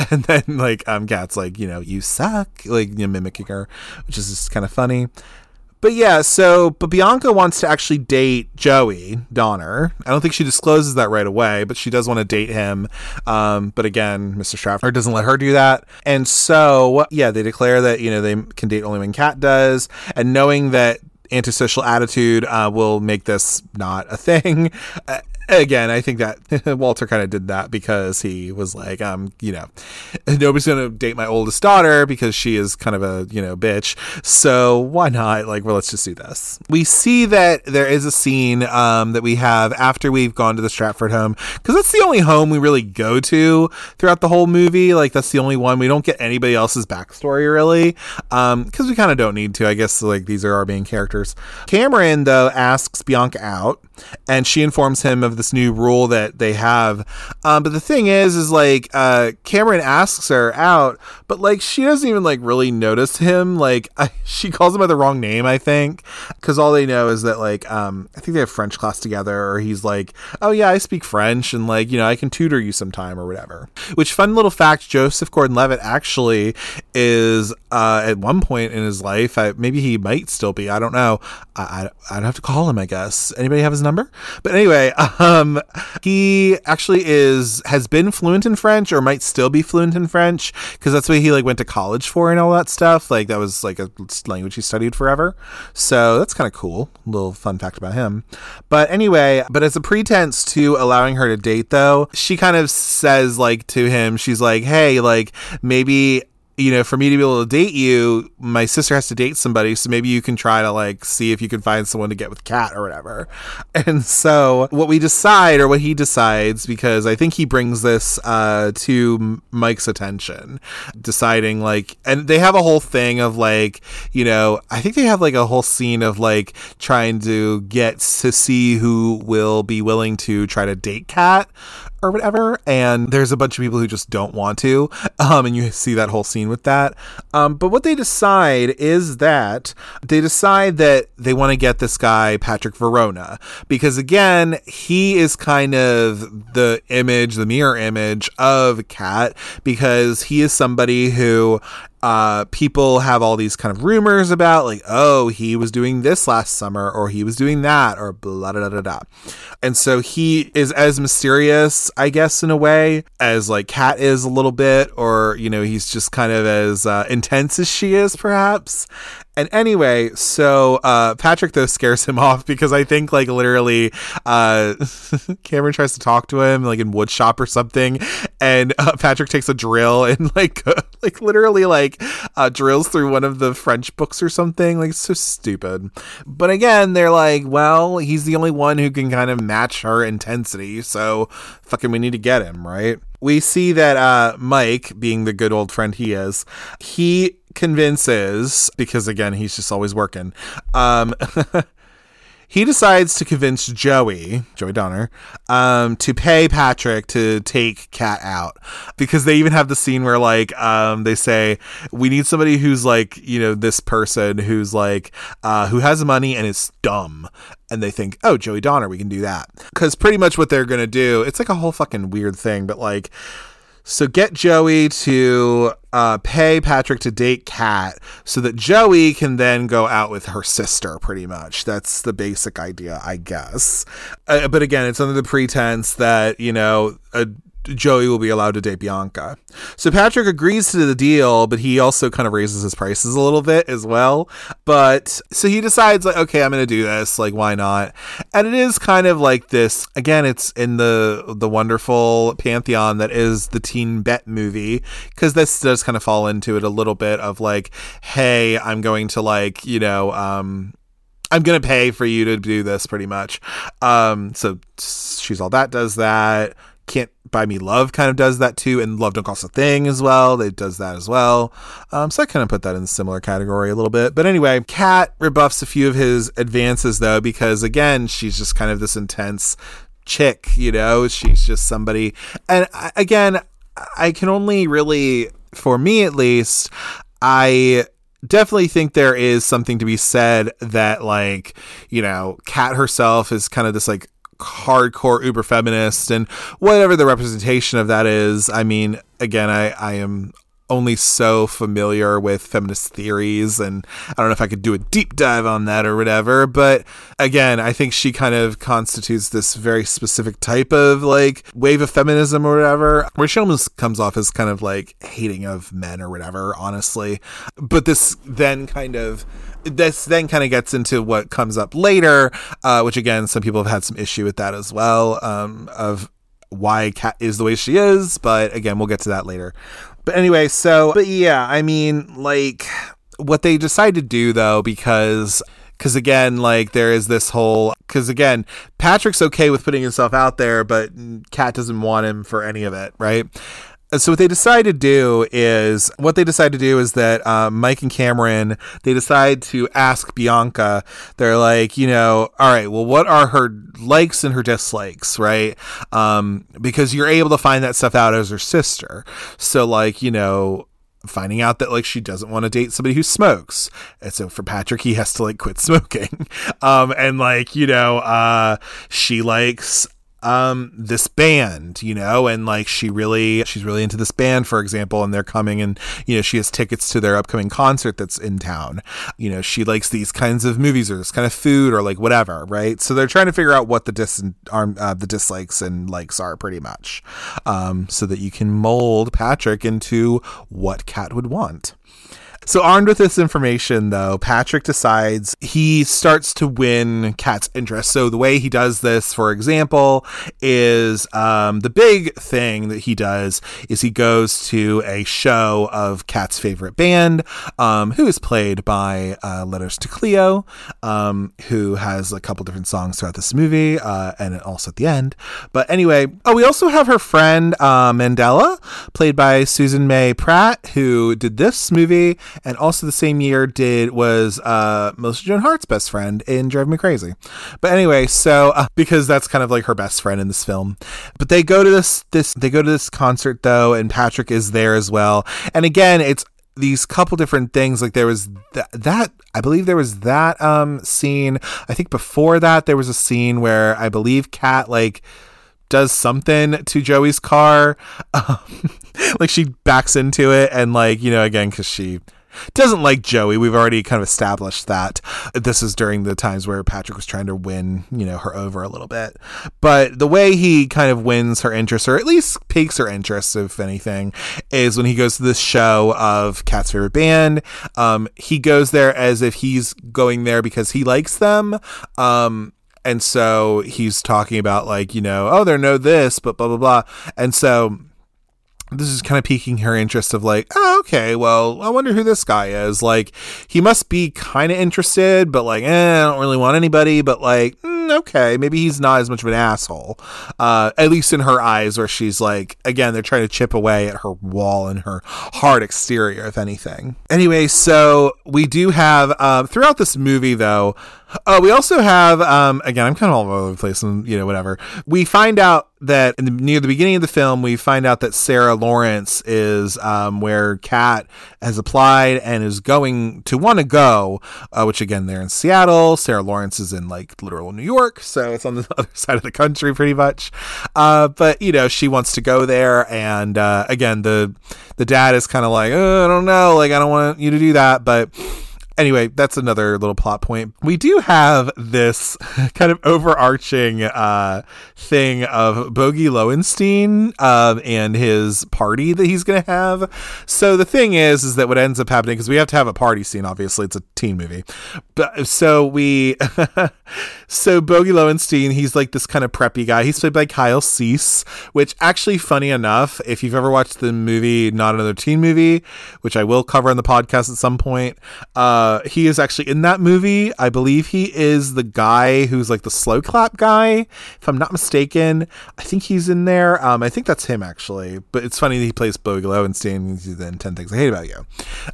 And then like um Kat's like, you know, you suck, like you know, mimicking her, which is just kind of funny. But yeah, so but Bianca wants to actually date Joey Donner. I don't think she discloses that right away, but she does want to date him. Um, but again, Mr. Stratford doesn't let her do that. And so yeah, they declare that you know they can date only when Kat does, and knowing that antisocial attitude uh, will make this not a thing. Uh, again, I think that Walter kind of did that because he was like, um, you know, nobody's gonna date my oldest daughter because she is kind of a you know bitch. So why not? Like, well, let's just do this. We see that there is a scene um, that we have after we've gone to the Stratford home because that's the only home we really go to throughout the whole movie. Like, that's the only one we don't get anybody else's backstory really because um, we kind of don't need to. I guess like these are our main characters. Cameron though asks Bianca out and she informs him of this new rule that they have. Um, but the thing is, is like uh, Cameron asks her out, but like she doesn't even like really notice him. Like I, she calls him by the wrong name, I think, because all they know is that like um, I think they have French class together, or he's like, oh yeah, I speak French, and like you know I can tutor you sometime or whatever. Which fun little fact: Joseph Gordon-Levitt actually is uh, at one point in his life, I, maybe he might still be. I don't know. I, I I'd have to call him. I guess. Anybody have his number? But anyway, um, he actually is has been fluent in French or might still be fluent in French because that's what he like went to college for and all that stuff. Like that was like a language he studied forever. So that's kind of cool. Little fun fact about him. But anyway, but as a pretense to allowing her to date though, she kind of says like to him, she's like, "Hey, like maybe you know, for me to be able to date you, my sister has to date somebody. So maybe you can try to like see if you can find someone to get with Kat or whatever. And so what we decide or what he decides, because I think he brings this uh, to Mike's attention, deciding like, and they have a whole thing of like, you know, I think they have like a whole scene of like trying to get to see who will be willing to try to date Kat or whatever. And there's a bunch of people who just don't want to. Um, and you see that whole scene with that. Um, but what they decide is that they decide that they want to get this guy, Patrick Verona, because again, he is kind of the image, the mirror image of Kat, because he is somebody who uh, people have all these kind of rumors about, like, oh, he was doing this last summer, or he was doing that, or blah, da, da, da. And so he is as mysterious, I guess, in a way, as like Kat is a little bit, or, you know, he's just kind of as uh, intense as she is, perhaps. And anyway, so uh, Patrick though scares him off because I think like literally uh, Cameron tries to talk to him like in woodshop or something, and uh, Patrick takes a drill and like like literally like uh, drills through one of the French books or something. Like so stupid. But again, they're like, well, he's the only one who can kind of match her intensity, so fucking we need to get him right. We see that uh, Mike, being the good old friend he is, he convinces because again he's just always working um he decides to convince joey joey donner um to pay patrick to take kat out because they even have the scene where like um they say we need somebody who's like you know this person who's like uh who has money and is dumb and they think, oh, Joey Donner, we can do that. Because pretty much what they're going to do, it's like a whole fucking weird thing, but like, so get Joey to uh, pay Patrick to date Kat so that Joey can then go out with her sister, pretty much. That's the basic idea, I guess. Uh, but again, it's under the pretense that, you know, a Joey will be allowed to date Bianca. So Patrick agrees to the deal, but he also kind of raises his prices a little bit as well. But so he decides like, okay, I'm going to do this. Like, why not? And it is kind of like this. Again, it's in the the wonderful pantheon that is the Teen Bet movie because this does kind of fall into it a little bit of like, hey, I'm going to like you know. um I'm gonna pay for you to do this pretty much. Um, so she's all that does that. Can't Buy Me Love kind of does that too, and Love Don't Cost a Thing as well. It does that as well. Um, so I kind of put that in the similar category a little bit. But anyway, Kat rebuffs a few of his advances though, because again, she's just kind of this intense chick, you know? She's just somebody. And I, again, I can only really, for me at least, I definitely think there is something to be said that like you know kat herself is kind of this like hardcore uber feminist and whatever the representation of that is. I mean, again, I, I am only so familiar with feminist theories and I don't know if I could do a deep dive on that or whatever, but again, I think she kind of constitutes this very specific type of like wave of feminism or whatever, where she almost comes off as kind of like hating of men or whatever, honestly. But this then kind of this then kind of gets into what comes up later, uh, which again, some people have had some issue with that as well, um, of why Kat is the way she is. But again, we'll get to that later. But anyway, so, but yeah, I mean, like, what they decide to do though, because because again like there is this whole because again patrick's okay with putting himself out there but kat doesn't want him for any of it right so what they decide to do is what they decide to do is that uh, Mike and Cameron they decide to ask Bianca. They're like, you know, all right, well, what are her likes and her dislikes, right? Um, because you're able to find that stuff out as her sister. So like, you know, finding out that like she doesn't want to date somebody who smokes and so for patrick he has to like quit smoking um and like you know uh she likes um this band you know and like she really she's really into this band for example and they're coming and you know she has tickets to their upcoming concert that's in town. You know she likes these kinds of movies or this kind of food or like whatever right? So they're trying to figure out what the dis uh, the dislikes and likes are pretty much um so that you can mold patrick into what Kat would want so, armed with this information, though, Patrick decides he starts to win Kat's interest. So, the way he does this, for example, is um, the big thing that he does is he goes to a show of Kat's favorite band, um, who is played by uh, Letters to Cleo, um, who has a couple different songs throughout this movie uh, and also at the end. But anyway, oh, we also have her friend uh, Mandella, played by Susan May Pratt, who did this movie and also the same year did was uh, Melissa Joan Hart's best friend in Drive Me Crazy. But anyway, so uh, because that's kind of like her best friend in this film, but they go to this this they go to this concert though, and Patrick is there as well. And again, it's these couple different things like there was th- that i believe there was that um scene i think before that there was a scene where i believe kat like does something to joey's car um, like she backs into it and like you know again because she doesn't like Joey. We've already kind of established that. This is during the times where Patrick was trying to win, you know, her over a little bit. But the way he kind of wins her interest, or at least piques her interest, if anything, is when he goes to this show of Kat's favorite band. Um, he goes there as if he's going there because he likes them. Um, and so he's talking about like, you know, oh, they're no this, but blah blah blah. And so this is kind of piquing her interest of like, oh, okay, well, I wonder who this guy is. Like, he must be kind of interested, but like, eh, I don't really want anybody, but like, mm, okay, maybe he's not as much of an asshole. Uh, at least in her eyes, where she's like, again, they're trying to chip away at her wall and her hard exterior, if anything. Anyway, so we do have, uh, throughout this movie, though, uh, we also have, um, again, I'm kind of all over the place and, you know, whatever. We find out that the, near the beginning of the film, we find out that Sarah Lawrence is um, where Kat has applied and is going to want to go, uh, which again, they're in Seattle. Sarah Lawrence is in like literal New York. So it's on the other side of the country pretty much. Uh, but, you know, she wants to go there. And uh, again, the, the dad is kind of like, oh, I don't know. Like, I don't want you to do that. But anyway, that's another little plot point. We do have this kind of overarching uh, thing of Bogey Lowenstein um, and his party that he's going to have. So the thing is, is that what ends up happening because we have to have a party scene. Obviously, it's a teen movie, but so we, so Bogey Lowenstein, he's like this kind of preppy guy. He's played by Kyle Cease, which actually, funny enough, if you've ever watched the movie Not Another Teen Movie, which I will cover on the podcast at some point. Uh, he is actually in that movie. I believe he is the guy who's like the slow clap guy, if I'm not mistaken. I think he's in there. Um, I think that's him actually. But it's funny that he plays Bogey Lowenstein. He's in Ten Things I Hate About You,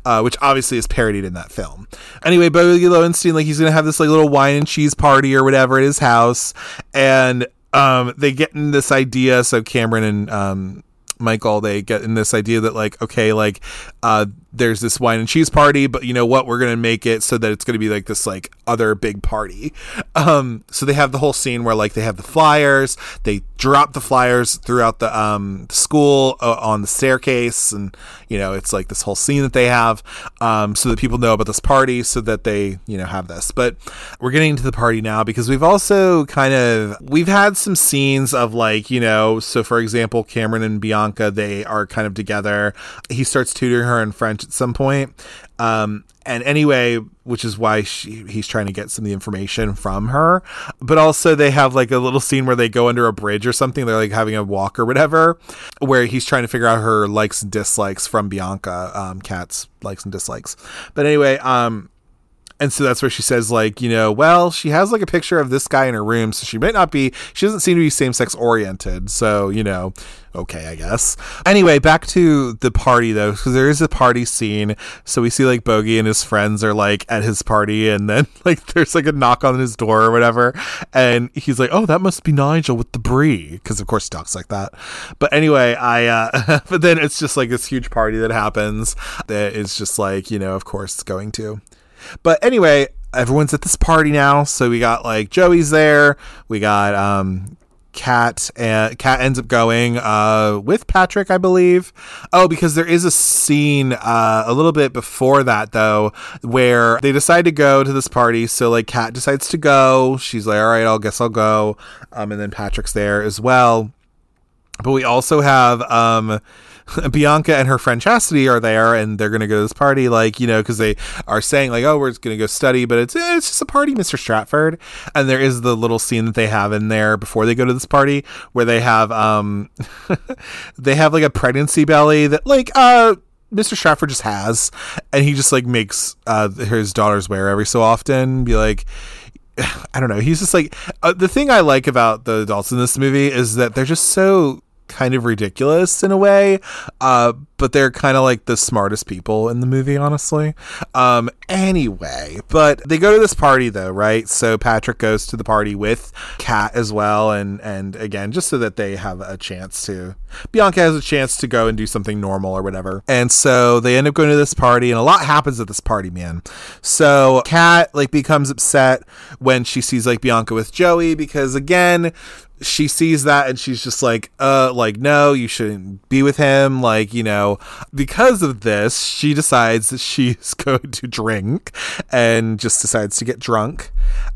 uh, which obviously is parodied in that film. Anyway, Bogey Lowenstein, like he's gonna have this like little wine and cheese party or whatever at his house, and um, they get in this idea. So Cameron and um, Michael, they get in this idea that like, okay, like, uh, there's this wine and cheese party, but you know what? We're gonna make it so that it's gonna be like this like other big party. Um, so they have the whole scene where like they have the flyers, they drop the flyers throughout the um school uh, on the staircase, and you know it's like this whole scene that they have, um, so that people know about this party, so that they you know have this. But we're getting into the party now because we've also kind of we've had some scenes of like you know, so for example, Cameron and Bianca they are kind of together. He starts tutoring her in French at some point. Um, and anyway, which is why she, he's trying to get some of the information from her. But also, they have like a little scene where they go under a bridge or something. They're like having a walk or whatever, where he's trying to figure out her likes and dislikes from Bianca, um, Kat's likes and dislikes. But anyway, um, and so that's where she says like you know well she has like a picture of this guy in her room so she might not be she doesn't seem to be same-sex oriented so you know okay i guess. Anyway back to the party though because there is a party scene. So we see like bogey and his friends are like at his party and then like there's like a knock on his door or whatever. And he's like oh that must be nigel with the brie because of course he talks like that. But anyway i uh but then it's just like this huge party that happens that is just like you know of course it's going to but anyway, everyone's at this party now. So we got like Joey's there. We got um Kat and Kat ends up going uh, with Patrick, I believe. Oh, because there is a scene uh, a little bit before that though, where they decide to go to this party. So like Kat decides to go. She's like, "All right, I'll guess I'll go." Um, and then Patrick's there as well. But we also have um, Bianca and her friend Chastity are there and they're going to go to this party, like, you know, because they are saying, like, oh, we're going to go study, but it's, it's just a party, Mr. Stratford. And there is the little scene that they have in there before they go to this party where they have, um, they have like a pregnancy belly that, like, uh, Mr. Stratford just has, and he just like makes uh, his daughters wear every so often. Be like, I don't know. He's just like uh, the thing I like about the adults in this movie is that they're just so kind of ridiculous in a way, uh, but they're kind of like the smartest people in the movie, honestly. Um, anyway, but they go to this party though, right? So Patrick goes to the party with Kat as well, and and again, just so that they have a chance to. Bianca has a chance to go and do something normal or whatever, and so they end up going to this party, and a lot happens at this party, man. So Kat like becomes upset when she sees like Bianca with Joey because again, she sees that and she's just like uh like no you shouldn't be with him like you know because of this she decides that she's going to drink and just decides to get drunk.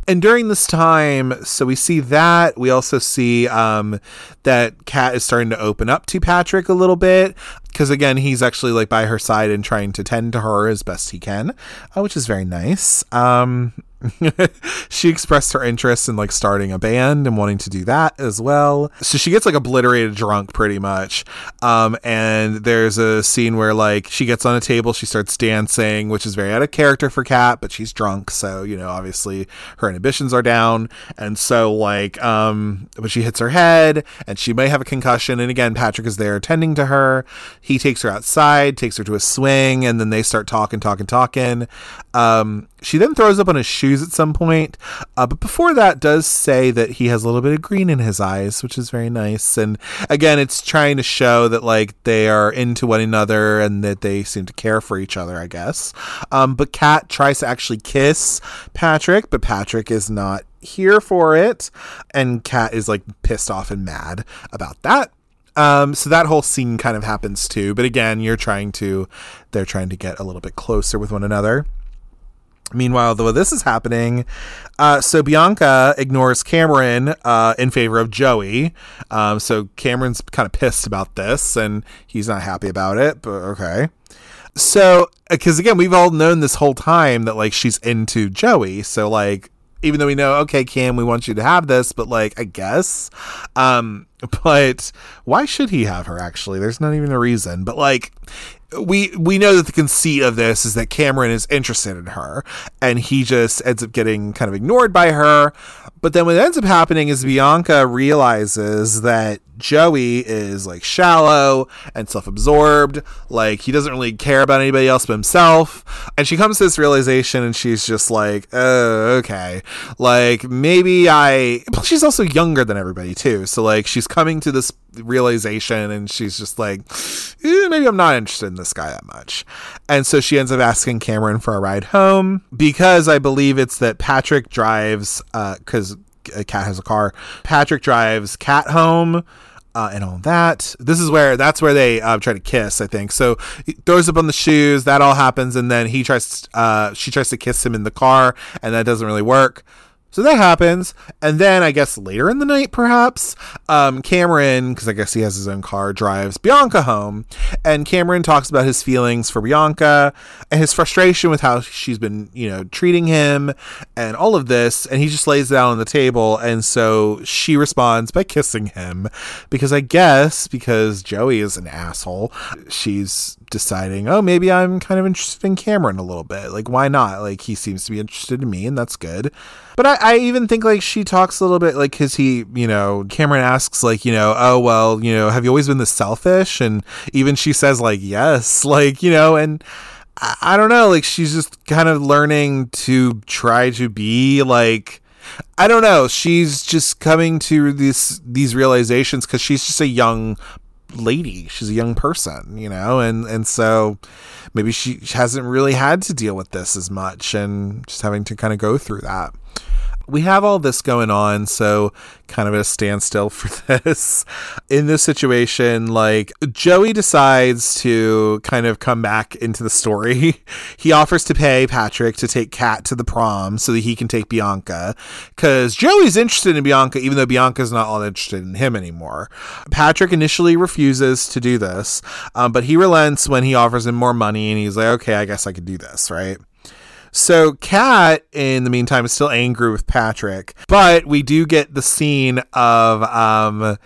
And during this time so we see that. We also see um that kat is starting to open up to patrick a little bit because again he's actually like by her side and trying to tend to her as best he can uh, which is very nice. Um she expressed her interest in like starting a band and wanting to do that as well. So she gets like obliterated drunk pretty much. Um, and there's a scene where like she gets on a table, she starts dancing, which is very out of character for Kat, but she's drunk, so you know obviously her inhibitions are down, and so like um, but she hits her head and she may have a concussion. And again, Patrick is there attending to her. He takes her outside, takes her to a swing, and then they start talking, talking, talking. Um, she then throws up on his shoes at some point, uh, but before that, does say that he has a little bit of green in his eyes, which is very nice. And again, it's trying to show that like they are into one another and that they seem to care for each other, I guess. Um, but Kat tries to actually kiss Patrick, but Patrick is not here for it, and Kat is like pissed off and mad about that. Um, so that whole scene kind of happens too. But again, you're trying to, they're trying to get a little bit closer with one another. Meanwhile, though this is happening, uh, so Bianca ignores Cameron uh, in favor of Joey. Um, so Cameron's kind of pissed about this, and he's not happy about it. But okay. So, because again, we've all known this whole time that like she's into Joey. So like, even though we know, okay, Cam, we want you to have this, but like, I guess. Um, but why should he have her? Actually, there's not even a reason. But like, we we know that the conceit of this is that Cameron is interested in her and he just ends up getting kind of ignored by her. But then what ends up happening is Bianca realizes that Joey is like shallow and self-absorbed, like he doesn't really care about anybody else but himself. And she comes to this realization and she's just like, "Oh, okay. Like maybe I she's also younger than everybody too. So like she's coming to this realization and she's just like eh, maybe i'm not interested in this guy that much and so she ends up asking cameron for a ride home because i believe it's that patrick drives because uh, Kat has a car patrick drives Kat home uh, and all that. This is where that's where they uh, try to kiss, I think. So he throws up on the shoes. That all happens, and then he tries. Uh, she tries to kiss him in the car, and that doesn't really work. So that happens. And then I guess later in the night, perhaps, um, Cameron, because I guess he has his own car, drives Bianca home. And Cameron talks about his feelings for Bianca and his frustration with how she's been, you know, treating him and all of this. And he just lays it out on the table. And so she responds by kissing him because I guess because Joey is an asshole, she's deciding, oh, maybe I'm kind of interested in Cameron a little bit. Like, why not? Like, he seems to be interested in me, and that's good. But I, I even think like she talks a little bit like because he, you know, Cameron asks like, you know, oh well, you know, have you always been this selfish? And even she says like, yes, like you know, and. I, I don't know, like she's just kind of learning to try to be like I don't know. She's just coming to these these realizations because she's just a young lady. She's a young person, you know, and and so maybe she hasn't really had to deal with this as much, and just having to kind of go through that we have all this going on, so kind of a standstill for this. In this situation, like Joey decides to kind of come back into the story. he offers to pay Patrick to take Kat to the prom so that he can take Bianca, because Joey's interested in Bianca, even though Bianca's not all interested in him anymore. Patrick initially refuses to do this, um, but he relents when he offers him more money, and he's like, "Okay, I guess I could do this, right?" So Kat, in the meantime, is still angry with Patrick, but we do get the scene of um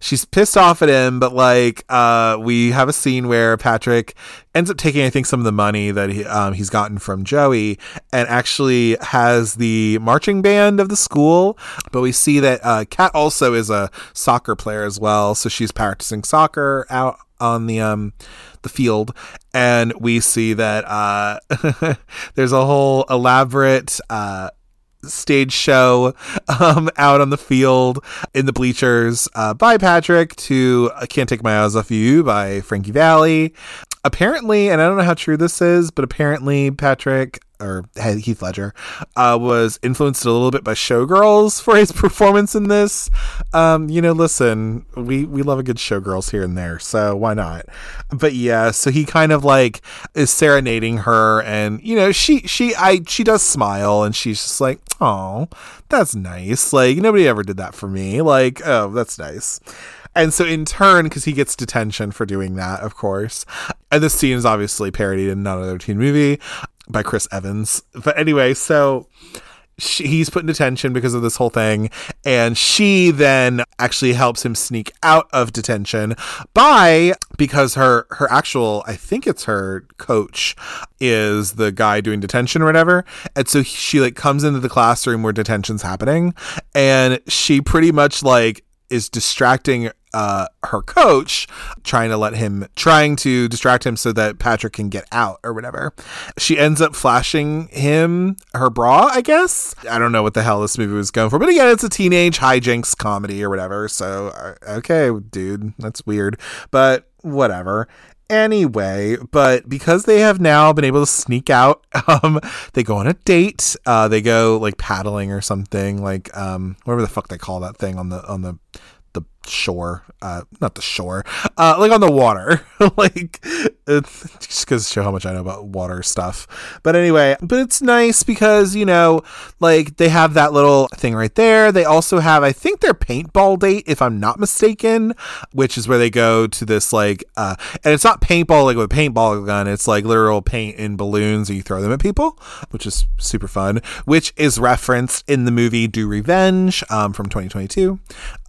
she's pissed off at him, but like uh, we have a scene where Patrick ends up taking, I think, some of the money that he, um, he's gotten from Joey and actually has the marching band of the school. But we see that uh, Kat also is a soccer player as well, so she's practicing soccer out on the um the field and we see that uh there's a whole elaborate uh stage show um, out on the field in the bleachers uh, by Patrick to I Can't Take My Eyes Off You by Frankie Valli. Apparently, and I don't know how true this is, but apparently Patrick or Heath Ledger, uh, was influenced a little bit by Showgirls for his performance in this. Um, you know, listen, we we love a good Showgirls here and there, so why not? But yeah, so he kind of like is serenading her, and you know, she she I she does smile, and she's just like, oh, that's nice. Like nobody ever did that for me. Like, oh, that's nice. And so, in turn, because he gets detention for doing that, of course. And this scene is obviously parodied in another teen movie by Chris Evans. But anyway, so she, he's put in detention because of this whole thing, and she then actually helps him sneak out of detention by because her her actual I think it's her coach is the guy doing detention or whatever, and so she like comes into the classroom where detention's happening, and she pretty much like is distracting uh, her coach, trying to let him, trying to distract him so that Patrick can get out or whatever. She ends up flashing him her bra, I guess. I don't know what the hell this movie was going for, but again, it's a teenage hijinks comedy or whatever. So, uh, okay, dude, that's weird, but whatever anyway but because they have now been able to sneak out um they go on a date uh they go like paddling or something like um whatever the fuck they call that thing on the on the the shore uh not the shore uh like on the water. Like just because show how much i know about water stuff. But anyway but it's nice because you know like they have that little thing right there. They also have i think their paintball date if i'm not mistaken which is where they go to this like uh and it's not paintball like with a paintball gun. It's like literal paint in balloons and you throw them at people which is super fun which is referenced in the movie do revenge um from 2022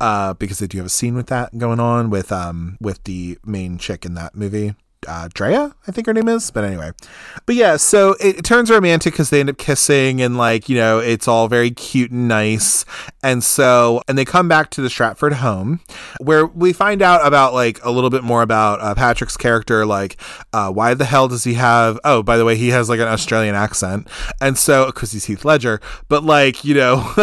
uh because they do have a scene with that going on with um with the main chick in that movie uh, Drea, I think her name is. But anyway, but yeah, so it, it turns romantic because they end up kissing and like, you know, it's all very cute and nice. And so, and they come back to the Stratford home where we find out about like a little bit more about uh, Patrick's character. Like, uh, why the hell does he have, oh, by the way, he has like an Australian accent. And so, because he's Heath Ledger, but like, you know,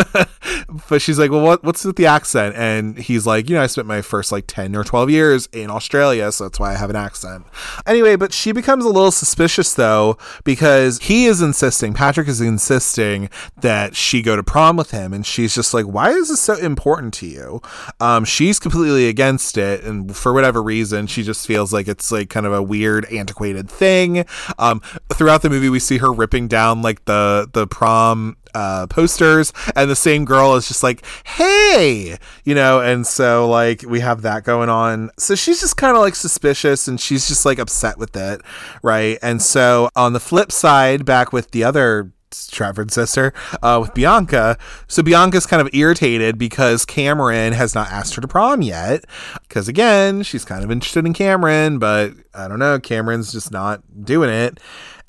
but she's like, well, what, what's with the accent? And he's like, you know, I spent my first like 10 or 12 years in Australia. So that's why I have an accent. Anyway, but she becomes a little suspicious though because he is insisting, Patrick is insisting that she go to prom with him, and she's just like, "Why is this so important to you?" Um, she's completely against it, and for whatever reason, she just feels like it's like kind of a weird, antiquated thing. Um, throughout the movie, we see her ripping down like the the prom uh, posters, and the same girl is just like, "Hey," you know, and so like we have that going on. So she's just kind of like suspicious, and she's just like upset with it, right? And so on the flip side, back with the other Stratford sister uh, with Bianca. So Bianca's kind of irritated because Cameron has not asked her to prom yet. Because again, she's kind of interested in Cameron, but I don't know, Cameron's just not doing it.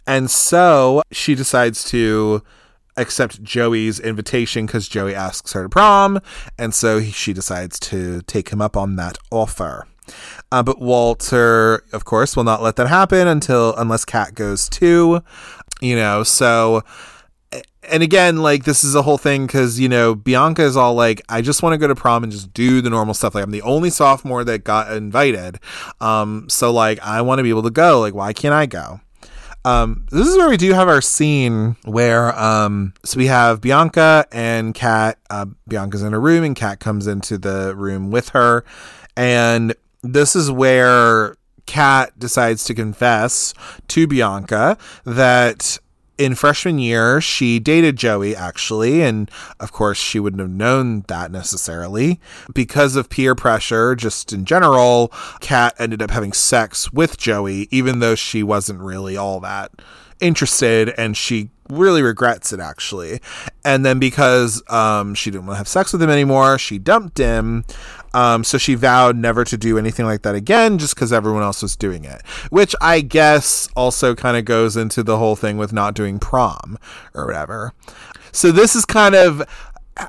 And so she decides to accept Joey's invitation because Joey asks her to prom. And so she decides to take him up on that offer. Uh, but Walter, of course, will not let that happen until unless Kat goes too. You know, so and again, like this is a whole thing because you know Bianca is all like, I just want to go to prom and just do the normal stuff. Like I'm the only sophomore that got invited, um, so like I want to be able to go. Like why can't I go? Um, this is where we do have our scene where um, so we have Bianca and Kat. Uh, Bianca's in a room and Kat comes into the room with her, and this is where Kat decides to confess to Bianca that in freshman year, she dated Joey, actually. And of course, she wouldn't have known that necessarily. Because of peer pressure, just in general, Kat ended up having sex with Joey, even though she wasn't really all that interested. And she really regrets it, actually. And then because um, she didn't want to have sex with him anymore, she dumped him. Um, so she vowed never to do anything like that again just because everyone else was doing it. Which I guess also kind of goes into the whole thing with not doing prom or whatever. So this is kind of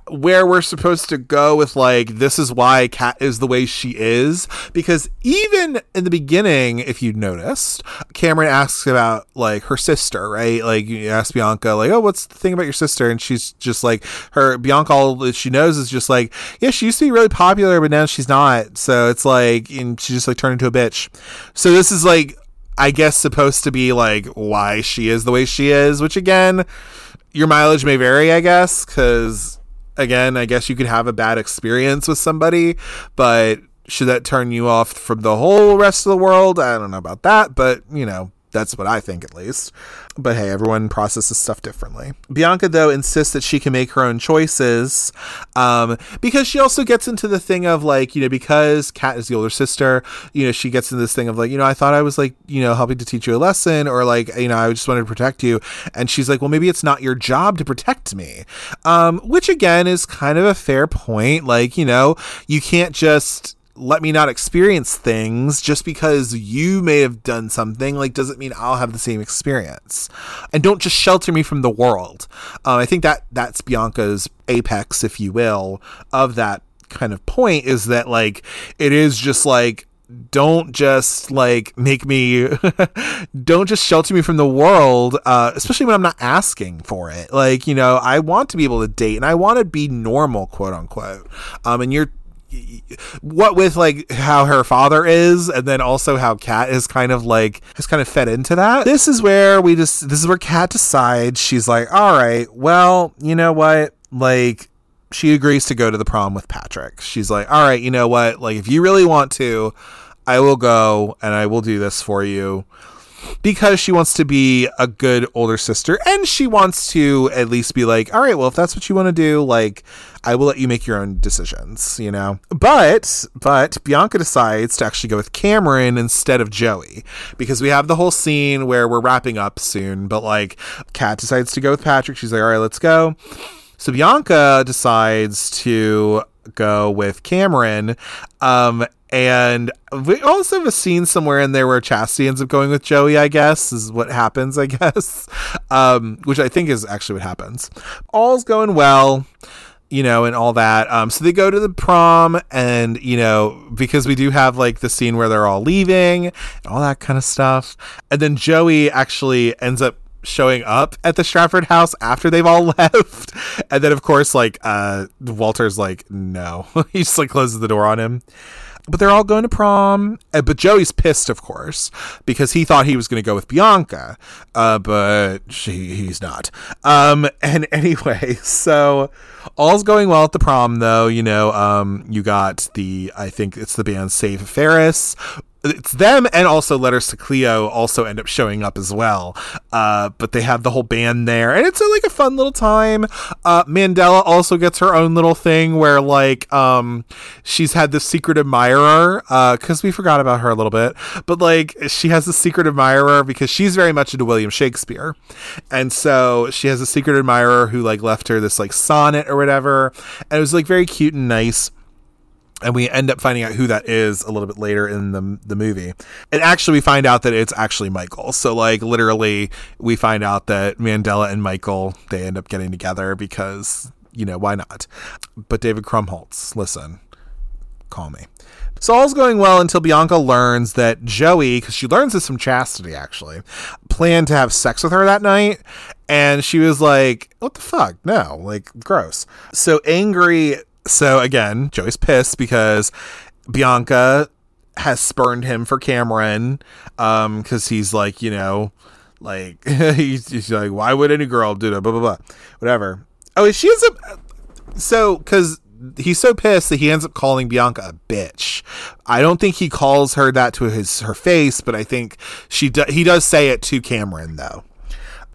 where we're supposed to go with like this is why Kat is the way she is. Because even in the beginning if you noticed Cameron asks about like her sister right? Like you ask Bianca like oh what's the thing about your sister? And she's just like her Bianca all that she knows is just like yeah she used to be really popular but now she's not. So it's like and she just like turned into a bitch. So this is like I guess supposed to be like why she is the way she is which again your mileage may vary I guess because again, I guess you could have a bad experience with somebody, but should that turn you off from the whole rest of the world? I don't know about that, but you know, that's what I think at least. But hey, everyone processes stuff differently. Bianca, though, insists that she can make her own choices um, because she also gets into the thing of like, you know, because Kat is the older sister, you know, she gets into this thing of like, you know, I thought I was like, you know, helping to teach you a lesson or like, you know, I just wanted to protect you. And she's like, well, maybe it's not your job to protect me. Um, which again is kind of a fair point. Like, you know, you can't just let me not experience things just because you may have done something like doesn't mean i'll have the same experience. And don't just shelter me from the world. Uh, i think that that's bianca's apex if you will of that kind of point is that like it is just like don't just like make me don't just shelter me from the world uh, especially when i'm not asking for it. Like you know i want to be able to date and i want to be normal quote unquote. Um, and you're what with like how her father is and then also how kat is kind of like has kind of fed into that this is where we just this is where kat decides she's like all right well you know what like she agrees to go to the prom with Patrick. She's like, all right, you know what? Like, if you really want to, I will go and I will do this for you because she wants to be a good older sister and she wants to at least be like, all right, well, if that's what you want to do, like, I will let you make your own decisions, you know? But, but Bianca decides to actually go with Cameron instead of Joey because we have the whole scene where we're wrapping up soon, but like, Kat decides to go with Patrick. She's like, all right, let's go. So Bianca decides to go with Cameron. Um, and we also have a scene somewhere in there where Chastity ends up going with Joey, I guess, is what happens, I guess. Um, which I think is actually what happens. All's going well you know, and all that. Um, so they go to the prom, and you know, because we do have like the scene where they're all leaving, and all that kind of stuff. And then Joey actually ends up showing up at the Stratford house after they've all left. And then of course like uh Walter's like no. he just like closes the door on him. But they're all going to prom. Uh, but Joey's pissed, of course, because he thought he was going to go with Bianca, uh, but she, he's not. Um, and anyway, so all's going well at the prom, though. You know, um, you got the, I think it's the band Save Ferris, it's them and also letters to cleo also end up showing up as well. Uh, but they have the whole band there and it's a, like a fun little time. Uh, Mandella also gets her own little thing where like um, she's had this secret admirer because uh, we forgot about her a little bit. But like she has a secret admirer because she's very much into william shakespeare. And so she has a secret admirer who like left her this like sonnet or whatever. And it was like very cute and nice and we end up finding out who that is a little bit later in the the movie. And actually, we find out that it's actually Michael. So, like, literally, we find out that Mandella and Michael they end up getting together because you know why not? But David Krumholtz, listen, call me. So all's going well until Bianca learns that Joey, because she learns this from Chastity actually, planned to have sex with her that night. And she was like, what the fuck? No, like, gross. So angry so again, Joey's pissed because Bianca has spurned him for Cameron um cuz he's like, you know, like he's, he's, like why would any girl do that blah blah blah. Whatever. Oh, she ends up so cuz he's so pissed that he ends up calling Bianca a bitch. I don't think he calls her that to his her face, but I think she do, he does say it to Cameron though.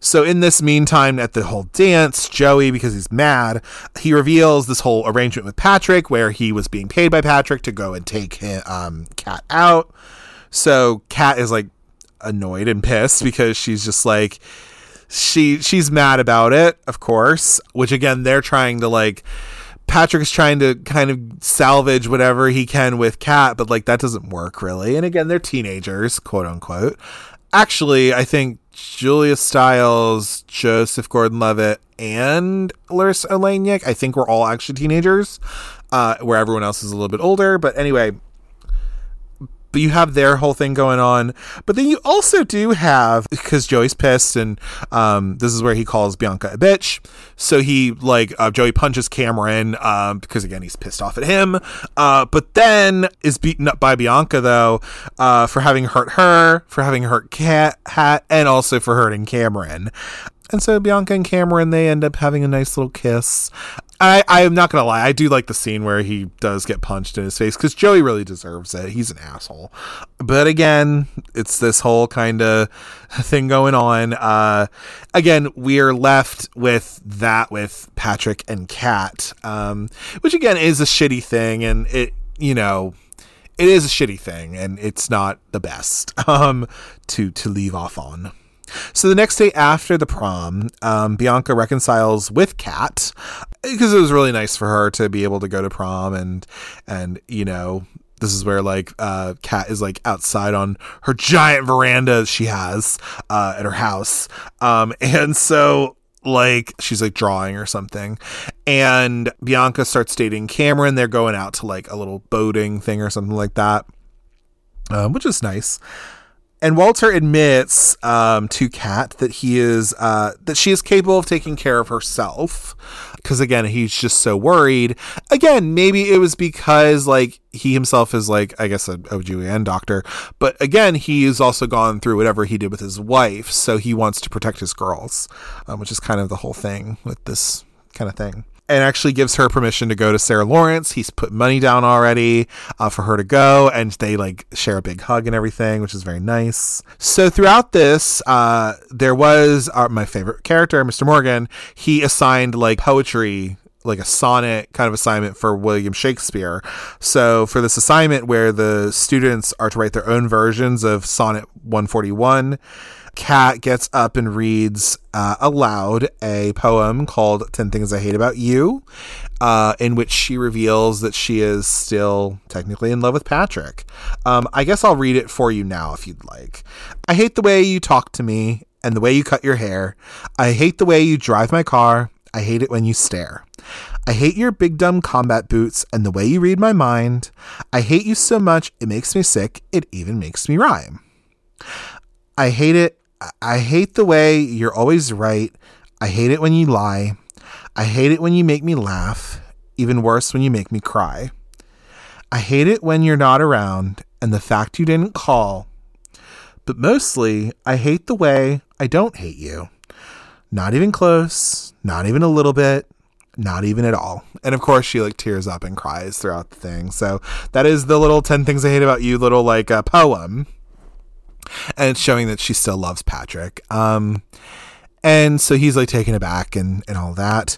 So in this meantime, at the whole dance, Joey, because he's mad, he reveals this whole arrangement with Patrick, where he was being paid by Patrick to go and take him, um, out. So Kat is like annoyed and pissed because she's just like she she's mad about it, of course. Which again, they're trying to like. Patrick's trying to kind of salvage whatever he can with Kat, but like that doesn't work really. And again, they're teenagers, quote unquote. Actually, I think Julia Stiles, Joseph Gordon-Levitt, and Larisa Oleynik. I think we're all actually teenagers, uh, where everyone else is a little bit older. But anyway, but you have their whole thing going on. But then you also do have because Joey's pissed, and um, this is where he calls Bianca a bitch. So he like uh, Joey punches Cameron um, because again he's pissed off at him. Uh, but then is beaten up by Bianca though uh, for having hurt her, for having hurt Kat Hat, and also for hurting Cameron. And so Bianca and Cameron they end up having a nice little kiss. I I am not gonna lie, I do like the scene where he does get punched in his face because Joey really deserves it. He's an asshole. But again, it's this whole kind of thing going on. Uh, again, we are left with that with Patrick and Kat, um, which again is a shitty thing, and it you know it is a shitty thing, and it's not the best um, to to leave off on. So the next day after the prom, um, Bianca reconciles with Kat because it was really nice for her to be able to go to prom and and you know this is where like uh Kat is like outside on her giant veranda she has uh at her house. Um and so like she's like drawing or something. And Bianca starts dating Cameron. They're going out to like a little boating thing or something like that um, which is nice. And Walter admits um, to Kat that he is uh, that she is capable of taking care of herself. Because again, he's just so worried. Again, maybe it was because like he himself is like I guess a OBGYN doctor, but again, he's also gone through whatever he did with his wife, so he wants to protect his girls, um, which is kind of the whole thing with this kind of thing. And actually gives her permission to go to Sarah Lawrence. He's put money down already uh, for her to go, and they like share a big hug and everything, which is very nice. So throughout this, uh, there was uh, my favorite character, Mr. Morgan. He assigned like poetry like a sonnet kind of assignment for William Shakespeare. So for this assignment where the students are to write their own versions of Sonnet 141, Kat gets up and reads uh, aloud a poem called 10 Things I Hate About You, uh, in which she reveals that she is still technically in love with Patrick. Um, I guess I'll read it for you now if you'd like. I hate the way you talk to me and the way you cut your hair. I hate the way you drive my car. I hate it when you stare. I hate your big dumb combat boots and the way you read my mind. I hate you so much, it makes me sick. It even makes me rhyme. I hate it. I hate the way you're always right. I hate it when you lie. I hate it when you make me laugh. Even worse, when you make me cry. I hate it when you're not around and the fact you didn't call. But mostly, I hate the way I don't hate you. Not even close, not even a little bit, not even at all. And of course, she like tears up and cries throughout the thing. So that is the little 10 things I hate about you little like uh, poem. And it's showing that she still loves Patrick. Um, and so he's like taken aback and, and all that.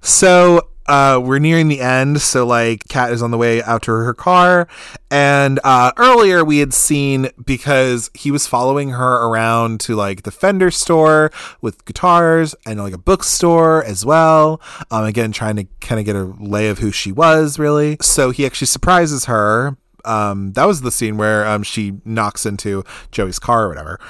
So uh, we're nearing the end, so like Kat is on the way out to her car, and uh, earlier we had seen because he was following her around to like the Fender store with guitars and like a bookstore as well. Um, again, trying to kind of get a lay of who she was really. So he actually surprises her. Um, that was the scene where um she knocks into Joey's car or whatever,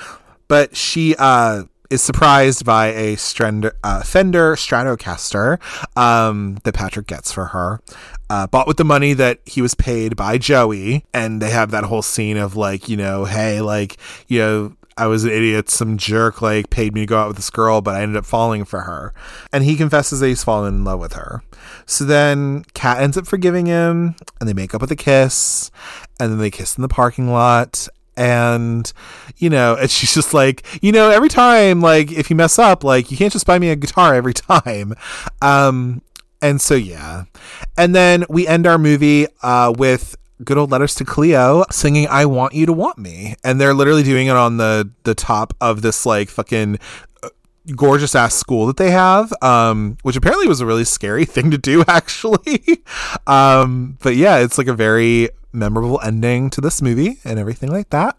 but she uh is surprised by a Strand- uh, Fender Stratocaster um, that Patrick gets for her. Uh, bought with the money that he was paid by Joey. And they have that whole scene of like, you know, hey, like, you know, I was an idiot. Some jerk like paid me to go out with this girl, but I ended up falling for her. And he confesses that he's fallen in love with her. So then Kat ends up forgiving him and they make up with a kiss. And then they kiss in the parking lot and you know and she's just like you know every time like if you mess up like you can't just buy me a guitar every time um and so yeah and then we end our movie uh with good old letters to Cleo singing I want you to want me and they're literally doing it on the the top of this like fucking uh, gorgeous ass school that they have um which apparently was a really scary thing to do actually um but yeah it's like a very memorable ending to this movie and everything like that.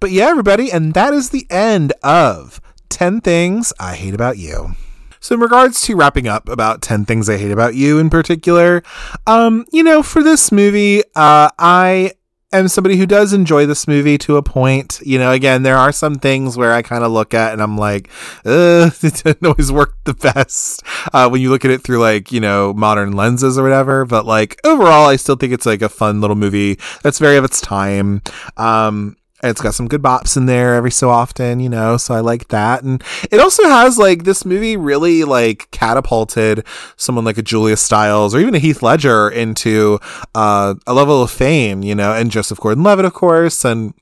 But yeah, everybody, and that is the end of 10 Things I Hate About You. So, in regards to wrapping up about 10 Things I Hate About You in particular, um, you know, for this movie, uh, I am somebody who does enjoy this movie to a point. You know, again, there are some things where I kind of look at and I'm like, it didn't always work the best uh, when you look at it through like, you know, modern lenses or whatever. But like overall, I still think it's like a fun little movie that's very of its time. Um, it's got some good bops in there every so often, you know, so I like that. And it also has like this movie really like catapulted someone like a Julia Stiles or even a Heath Ledger into uh, a level of fame, you know, and Joseph Gordon Levitt, of course. And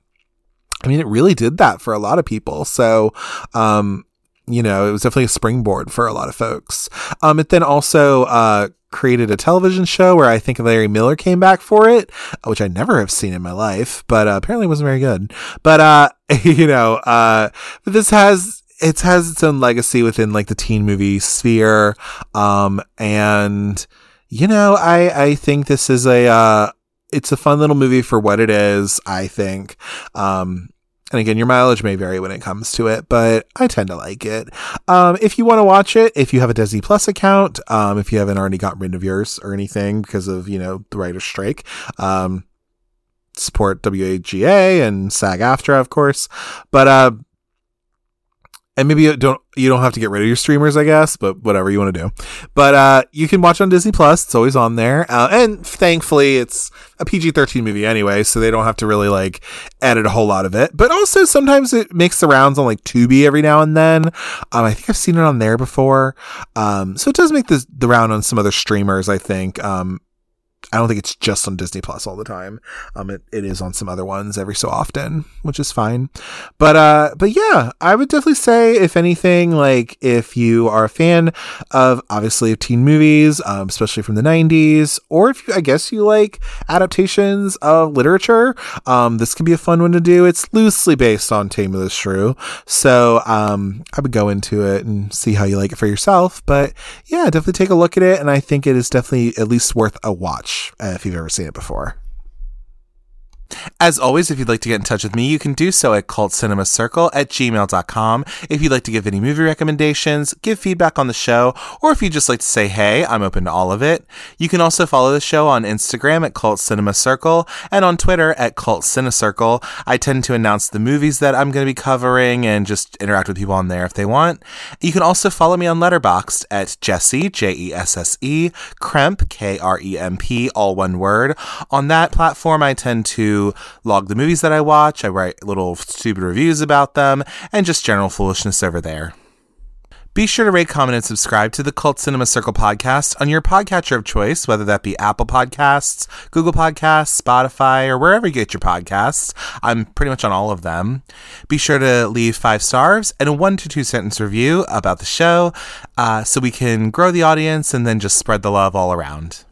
I mean, it really did that for a lot of people. So, um, you know, it was definitely a springboard for a lot of folks. Um, it then also uh, created a television show where I think Larry Miller came back for it, which I never have seen in my life, but uh, apparently wasn't very good. But uh, you know, uh, but this has it has its own legacy within like the teen movie sphere, um, and you know, I I think this is a uh, it's a fun little movie for what it is. I think. Um, and again, your mileage may vary when it comes to it, but I tend to like it. Um, if you want to watch it, if you have a Disney Plus account, um, if you haven't already gotten rid of yours or anything because of, you know, the writer's strike, um, support WGA and SAG AFTRA, of course. But, uh, and maybe you don't you don't have to get rid of your streamers, I guess, but whatever you want to do. But uh, you can watch on Disney Plus; it's always on there. Uh, and thankfully, it's a PG thirteen movie anyway, so they don't have to really like edit a whole lot of it. But also, sometimes it makes the rounds on like Tubi every now and then. Um, I think I've seen it on there before, um, so it does make the the round on some other streamers. I think. Um, I don't think it's just on Disney Plus all the time. Um, it, it is on some other ones every so often, which is fine. But, uh, but yeah, I would definitely say, if anything, like if you are a fan of obviously of teen movies, um, especially from the 90s, or if you, I guess you like adaptations of literature, um, this can be a fun one to do. It's loosely based on Tame of the Shrew. So, um, I would go into it and see how you like it for yourself. But yeah, definitely take a look at it. And I think it is definitely at least worth a watch uh, if you've ever seen it before. As always, if you'd like to get in touch with me, you can do so at cultcinemacircle at gmail.com. If you'd like to give any movie recommendations, give feedback on the show, or if you'd just like to say hey, I'm open to all of it. You can also follow the show on Instagram at Cult Cinema Circle and on Twitter at Cult Cinecircle. I tend to announce the movies that I'm going to be covering and just interact with people on there if they want. You can also follow me on Letterboxd at Jesse, J E S S E, Kremp, K R E M P, all one word. On that platform, I tend log the movies that I watch. I write little stupid reviews about them and just general foolishness over there. Be sure to rate, comment, and subscribe to the Cult Cinema Circle podcast on your podcatcher of choice, whether that be Apple Podcasts, Google Podcasts, Spotify, or wherever you get your podcasts. I'm pretty much on all of them. Be sure to leave five stars and a one to two sentence review about the show uh, so we can grow the audience and then just spread the love all around.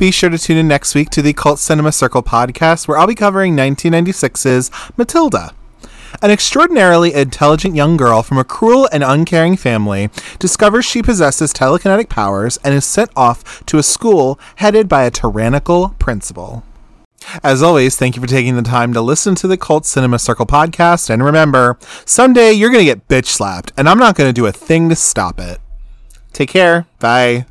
Be sure to tune in next week to the Cult Cinema Circle podcast, where I'll be covering 1996's Matilda. An extraordinarily intelligent young girl from a cruel and uncaring family discovers she possesses telekinetic powers and is sent off to a school headed by a tyrannical principal. As always, thank you for taking the time to listen to the Cult Cinema Circle podcast. And remember, someday you're going to get bitch slapped, and I'm not going to do a thing to stop it. Take care. Bye.